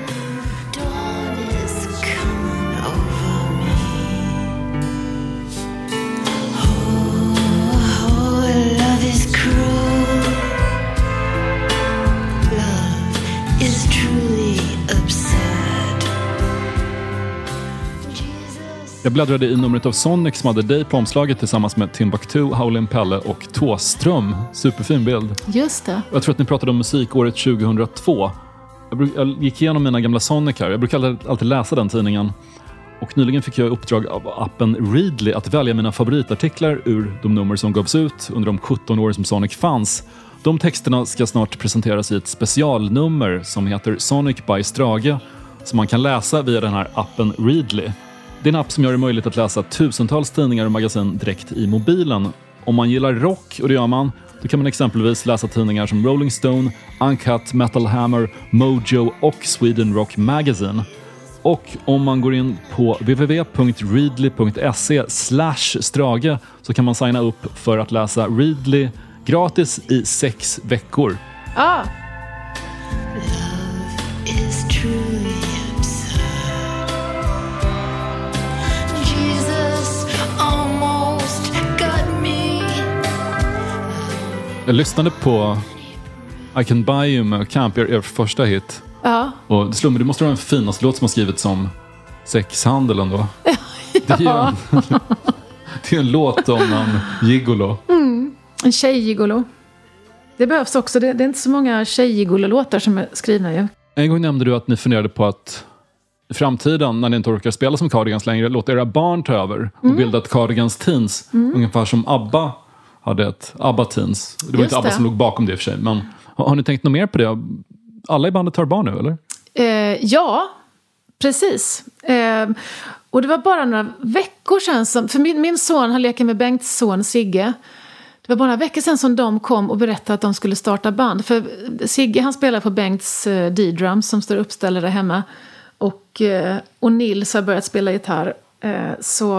Jag bläddrade i numret av Sonic som hade dig på omslaget tillsammans med Timbuktu, Howlin' Pelle och Tåström. Superfin bild. Just det. Jag tror att ni pratade om musikåret 2002. Jag, bruk, jag gick igenom mina gamla Sonic här. Jag brukar alltid, alltid läsa den tidningen. Och nyligen fick jag i uppdrag av appen Readly att välja mina favoritartiklar ur de nummer som gavs ut under de 17 år som Sonic fanns. De texterna ska snart presenteras i ett specialnummer som heter Sonic by Strage som man kan läsa via den här appen Readly. Det är en app som gör det möjligt att läsa tusentals tidningar och magasin direkt i mobilen. Om man gillar rock, och det gör man, då kan man exempelvis läsa tidningar som Rolling Stone, Uncut, Metal Hammer, Mojo och Sweden Rock Magazine. Och om man går in på www.readly.se strage så kan man signa upp för att läsa Readly gratis i sex veckor. Ah, is truly Jag lyssnade på I can buy you med Camp, er, er första hit. ja. Och det slog mig, det måste vara den finaste låt som har skrivits om sexhandel ändå. Det är ju en, det är en låt om en gigolo. En tjejgigolo. Det behövs också. Det, det är inte så många tjejgigolo-låtar som är skrivna ju. En gång nämnde du att ni funderade på att i framtiden, när ni inte orkar spela som Cardigans längre, låta era barn ta över och Mm. bilda ett Cardigans Teens. Ungefär som ABBA hade ett ABBA Teens. Det var Just inte ABBA det. som låg bakom det i och för sig. Men har, har ni tänkt något mer på det? Alla i bandet har barn nu, eller? Eh, ja, precis. Eh, och det var bara några veckor sedan som... För min, min son, han leker med Bengts son Sigge. Det var bara några veckor sedan som de kom och berättade att de skulle starta band. För Sigge han spelar på Bengts eh, D-drums som står uppställda där hemma. Och, eh, och Nils har börjat spela gitarr. Eh, så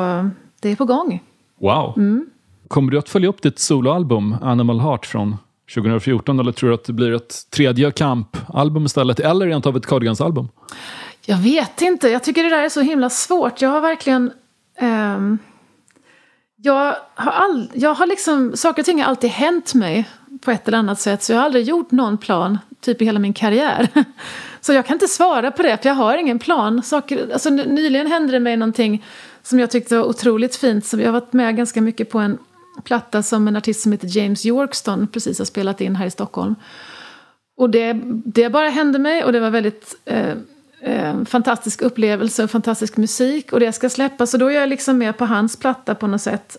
det är på gång. Wow. Mm. Kommer du att följa upp ditt soloalbum Animal Heart från 2014 eller tror du att det blir ett tredje Camp-album istället? Eller rent av ett Cardigans-album? Jag vet inte. Jag tycker det där är så himla svårt. Jag har verkligen... Um, jag har, all, jag har liksom... Saker och ting har alltid hänt mig på ett eller annat sätt. Så jag har aldrig gjort någon plan, typ i hela min karriär. Så jag kan inte svara på det, för jag har ingen plan. Saker, alltså, nyligen hände det mig någonting som jag tyckte var otroligt fint. Så jag har varit med ganska mycket på en platta som en artist som heter James Yorkston precis har spelat in här i Stockholm. Och det, det bara hände mig och det var väldigt eh, eh, fantastisk upplevelse och fantastisk musik. Och det ska släppas och då är jag liksom med på hans platta på något sätt.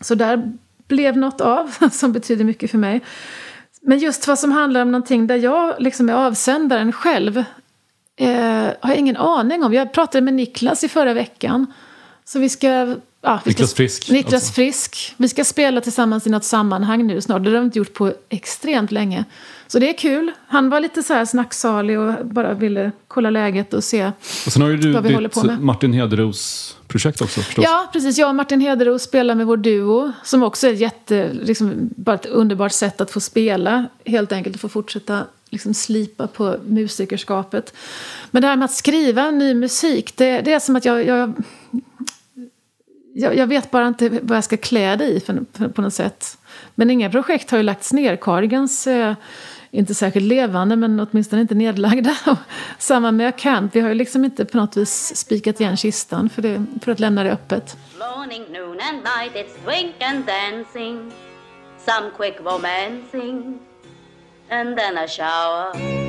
Så där blev något av som betyder mycket för mig. Men just vad som handlar om någonting där jag liksom är avsändaren själv eh, har jag ingen aning om. Jag pratade med Niklas i förra veckan. Så vi ska... Ja, Niklas Frisk, Niklas alltså. Frisk. Vi ska spela tillsammans i något sammanhang nu snart. Det har vi inte gjort på extremt länge. Så det är kul. Han var lite så här snacksalig och bara ville kolla läget och se. Och sen har ju du Vad vi håller på ditt med. Martin Hederos-projekt också förstås. Ja, precis. Jag och Martin Hederos spelar med vår duo. Som också är jätte, liksom, bara ett underbart sätt att få spela. Helt enkelt att få fortsätta liksom, slipa på musikerskapet. Men det här med att skriva ny musik, det, det är som att jag, jag, jag, jag vet bara inte vad jag ska klä det i för, för, på något sätt. Men inga projekt har ju lagts ner. Cardigans är inte särskilt levande, men åtminstone inte nedlagda. Samma med Camp. Vi har ju liksom inte på något vis spikat igen kistan för, det, för att lämna det öppet. Morning, noon and night, it's drink and dancing, some quick romancing, and then a shower.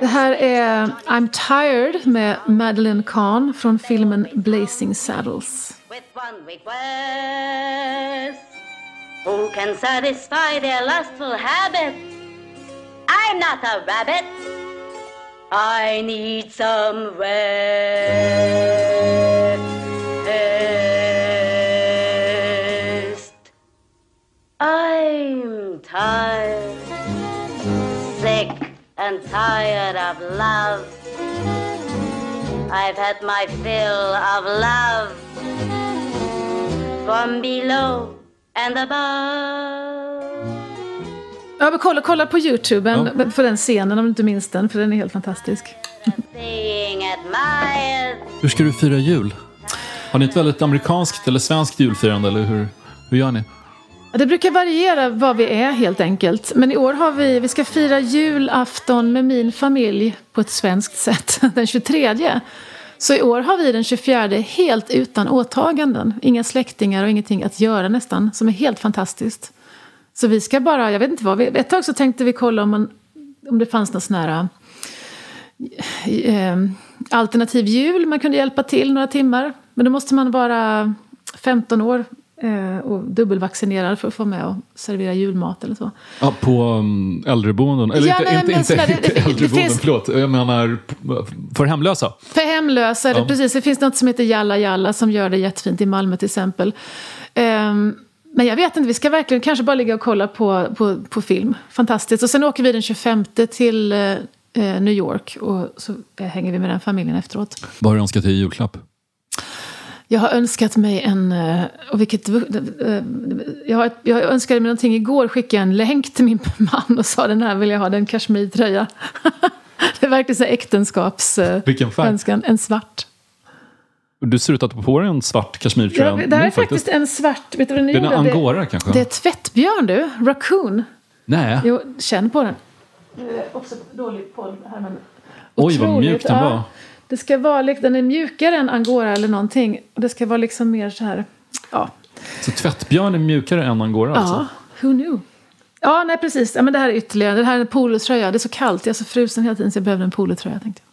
Det här är I'm Tired med Madeleine Kahn från filmen Blazing Saddles. With one request, who can satisfy their lustful habit? I'm not a rabbit. I need some rest. I'm tired, sick and tired of love. I've had my fill of love from below and above. Ja, men kolla, kolla på Youtube en, för den scenen om du inte minns den, för den är helt fantastisk. Hur ska du fira jul? Har ni ett väldigt amerikanskt eller svenskt julfirande eller hur, hur gör ni? Ja, Det brukar variera vad vi är helt enkelt. Men i år har vi, vi ska fira julafton med min familj på ett svenskt sätt, den 23. Så i år har vi den 24 helt utan åtaganden. Inga släktingar och ingenting att göra nästan, som är helt fantastiskt. Så vi ska bara, jag vet inte vad, vi, ett tag så tänkte vi kolla om, man, om det fanns någon sån här eh, alternativ jul. Man kunde hjälpa till några timmar. Men då måste man vara 15 år och dubbelvaccinerad för att få med och servera julmat eller så. Ja, på um, äldreboenden. Eller Ja, inte, men- inte, men inte, sådär, det- inte det- det äldreboenden, finns- förlåt. Jag menar för hemlösa. För hemlösa, det Ja. precis. Det finns något som heter Jalla Jalla som gör det jättefint i Malmö till exempel. Ehm, men jag vet inte, vi ska verkligen kanske bara ligga och kolla på, på, på film. Fantastiskt. Och sen åker vi den 25 till eh, eh, New York och så eh, hänger vi med den familjen efteråt. Vad har du önskat dig i julklapp? Jag har önskat mig en... eh, Och vilket, eh, jag, har, ett- jag önskade mig någonting igår, skickade jag en länk till min man och sa den här vill jag ha, den kashmirtröja. det är verkligen så äktenskaps... eh, Vilken färg? önskan. En svart. Du ser ut att ha på dig en svart kashmirtröja Ja, det här är faktiskt en svart... Vet du vad den Det är en gjorde? angora kanske? Det är tvättbjörn du, raccoon. Nej. Jo, känn på den. Eh, också dålig podd här men... Oj, vad mjuk den ja. Det ska vara, den är mjukare än angora eller någonting. Det ska vara liksom mer så här... Ja, Så tvättbjörn är mjukare än angora ja alltså? who knew? Ja, nej precis. Ja, men det här är ytterligare. Det här är en polotröja. Det är så kallt. Jag är så frusen hela tiden så jag behövde en polotröja. Tänkte jag.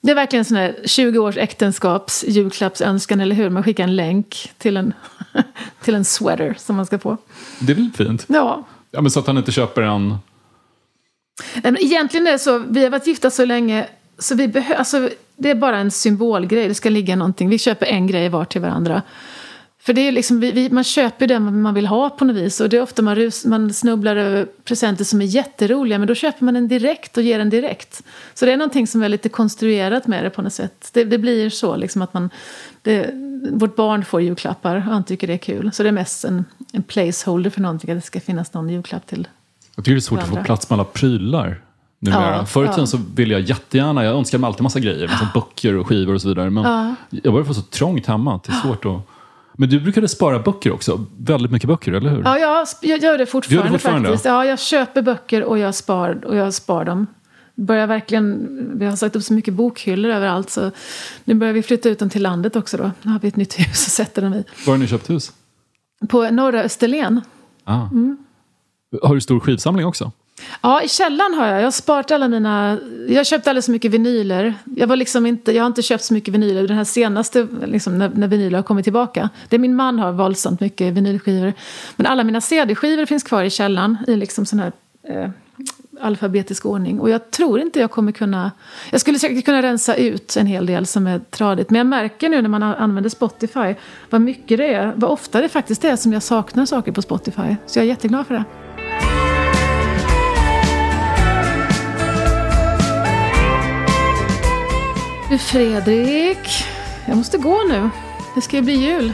Det är verkligen en sån här 20 års äktenskaps julklappsönskan, eller hur? Man skickar en länk till en, till en sweater som man ska få. Det är väl fint? Ja. Ja, men så att han inte köper en... Egentligen är det så, vi har varit gifta så länge, så vi alltså, det är bara en symbolgrej. Det ska ligga någonting. Vi köper en grej var till varandra. För det är liksom, vi, vi, man köper det man vill ha på något vis. Och det är ofta man, rus, man snubblar över presenter som är jätteroliga. Men då köper man den direkt och ger den direkt. Så det är någonting som är lite konstruerat med det på något sätt. Det, det blir så liksom att man... Det, vårt barn får julklappar och han tycker det är kul. Så det är mest en, en placeholder för någonting. Att det ska finnas någon julklapp till. Jag tycker det är svårt att få plats med alla prylar. Numera. Ja, Förr i tiden så ville jag jättegärna, jag önskade mig alltid massa grejer, liksom böcker och skivor och så vidare. Men Ja. jag börjar få så trångt hemma att det är svårt att... Men du brukade spara böcker också, väldigt mycket böcker, eller hur? Ja, jag, jag gör det fortfarande, Gör du fortfarande? faktiskt. Ja, jag köper böcker och jag spar, och jag spar dem. Börjar verkligen, vi har satt upp så mycket bokhyllor överallt så nu börjar vi flytta ut dem till landet också då. Nu har vi ett nytt hus och sätter dem i. Var har ni köpt hus? På norra Österlen. Ah. Mm. Har du stor skivsamling också? Ja, i källaren har jag. Jag har sparat alla mina... Jag har köpt alldeles så mycket vinyler. Jag, var liksom inte, jag har inte köpt så mycket vinyler. Den här senaste, liksom, när, när vinyler har kommit tillbaka. Det min man har våldsamt mycket vinylskivor. Men alla mina CD-skivor finns kvar i källaren i liksom sån här eh, alfabetisk ordning. Och jag tror inte jag kommer kunna... Jag skulle säkert kunna rensa ut en hel del som är tradigt. Men jag märker nu när man använder Spotify vad mycket det är. Vad ofta det faktiskt är som jag saknar saker på Spotify. Så jag är jätteglad för det. Du Fredrik, jag måste gå nu. Det ska ju bli jul.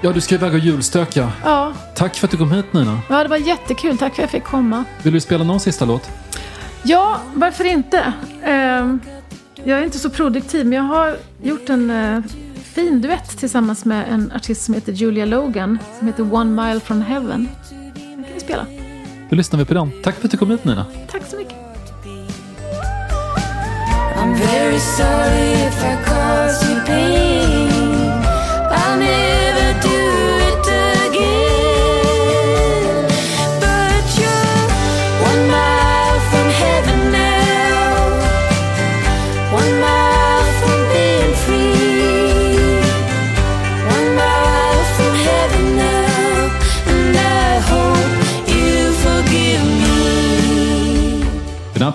Ja, du ska iväg och julstöka. Ja, Tack för att du kom hit Nina. ja det var jättekul. Tack för att jag fick komma. Vill du spela någon sista låt? Ja, varför inte? Ehm, jag är inte så produktiv, men jag har gjort en eh, fin duett tillsammans med en artist som heter Julia Logan, som heter One Mile from Heaven. Den kan vi spela. Då lyssnar vi på den. Tack för att du kom hit Nina. Tack så mycket. Very sorry if I caused you pain.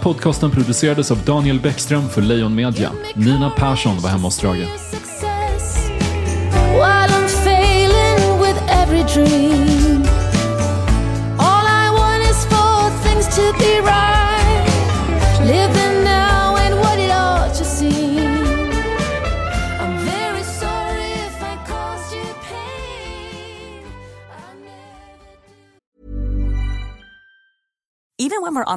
Podcasten producerades av Daniel Bäckström för Lejon Media. Nina Persson var hemma hos Drage.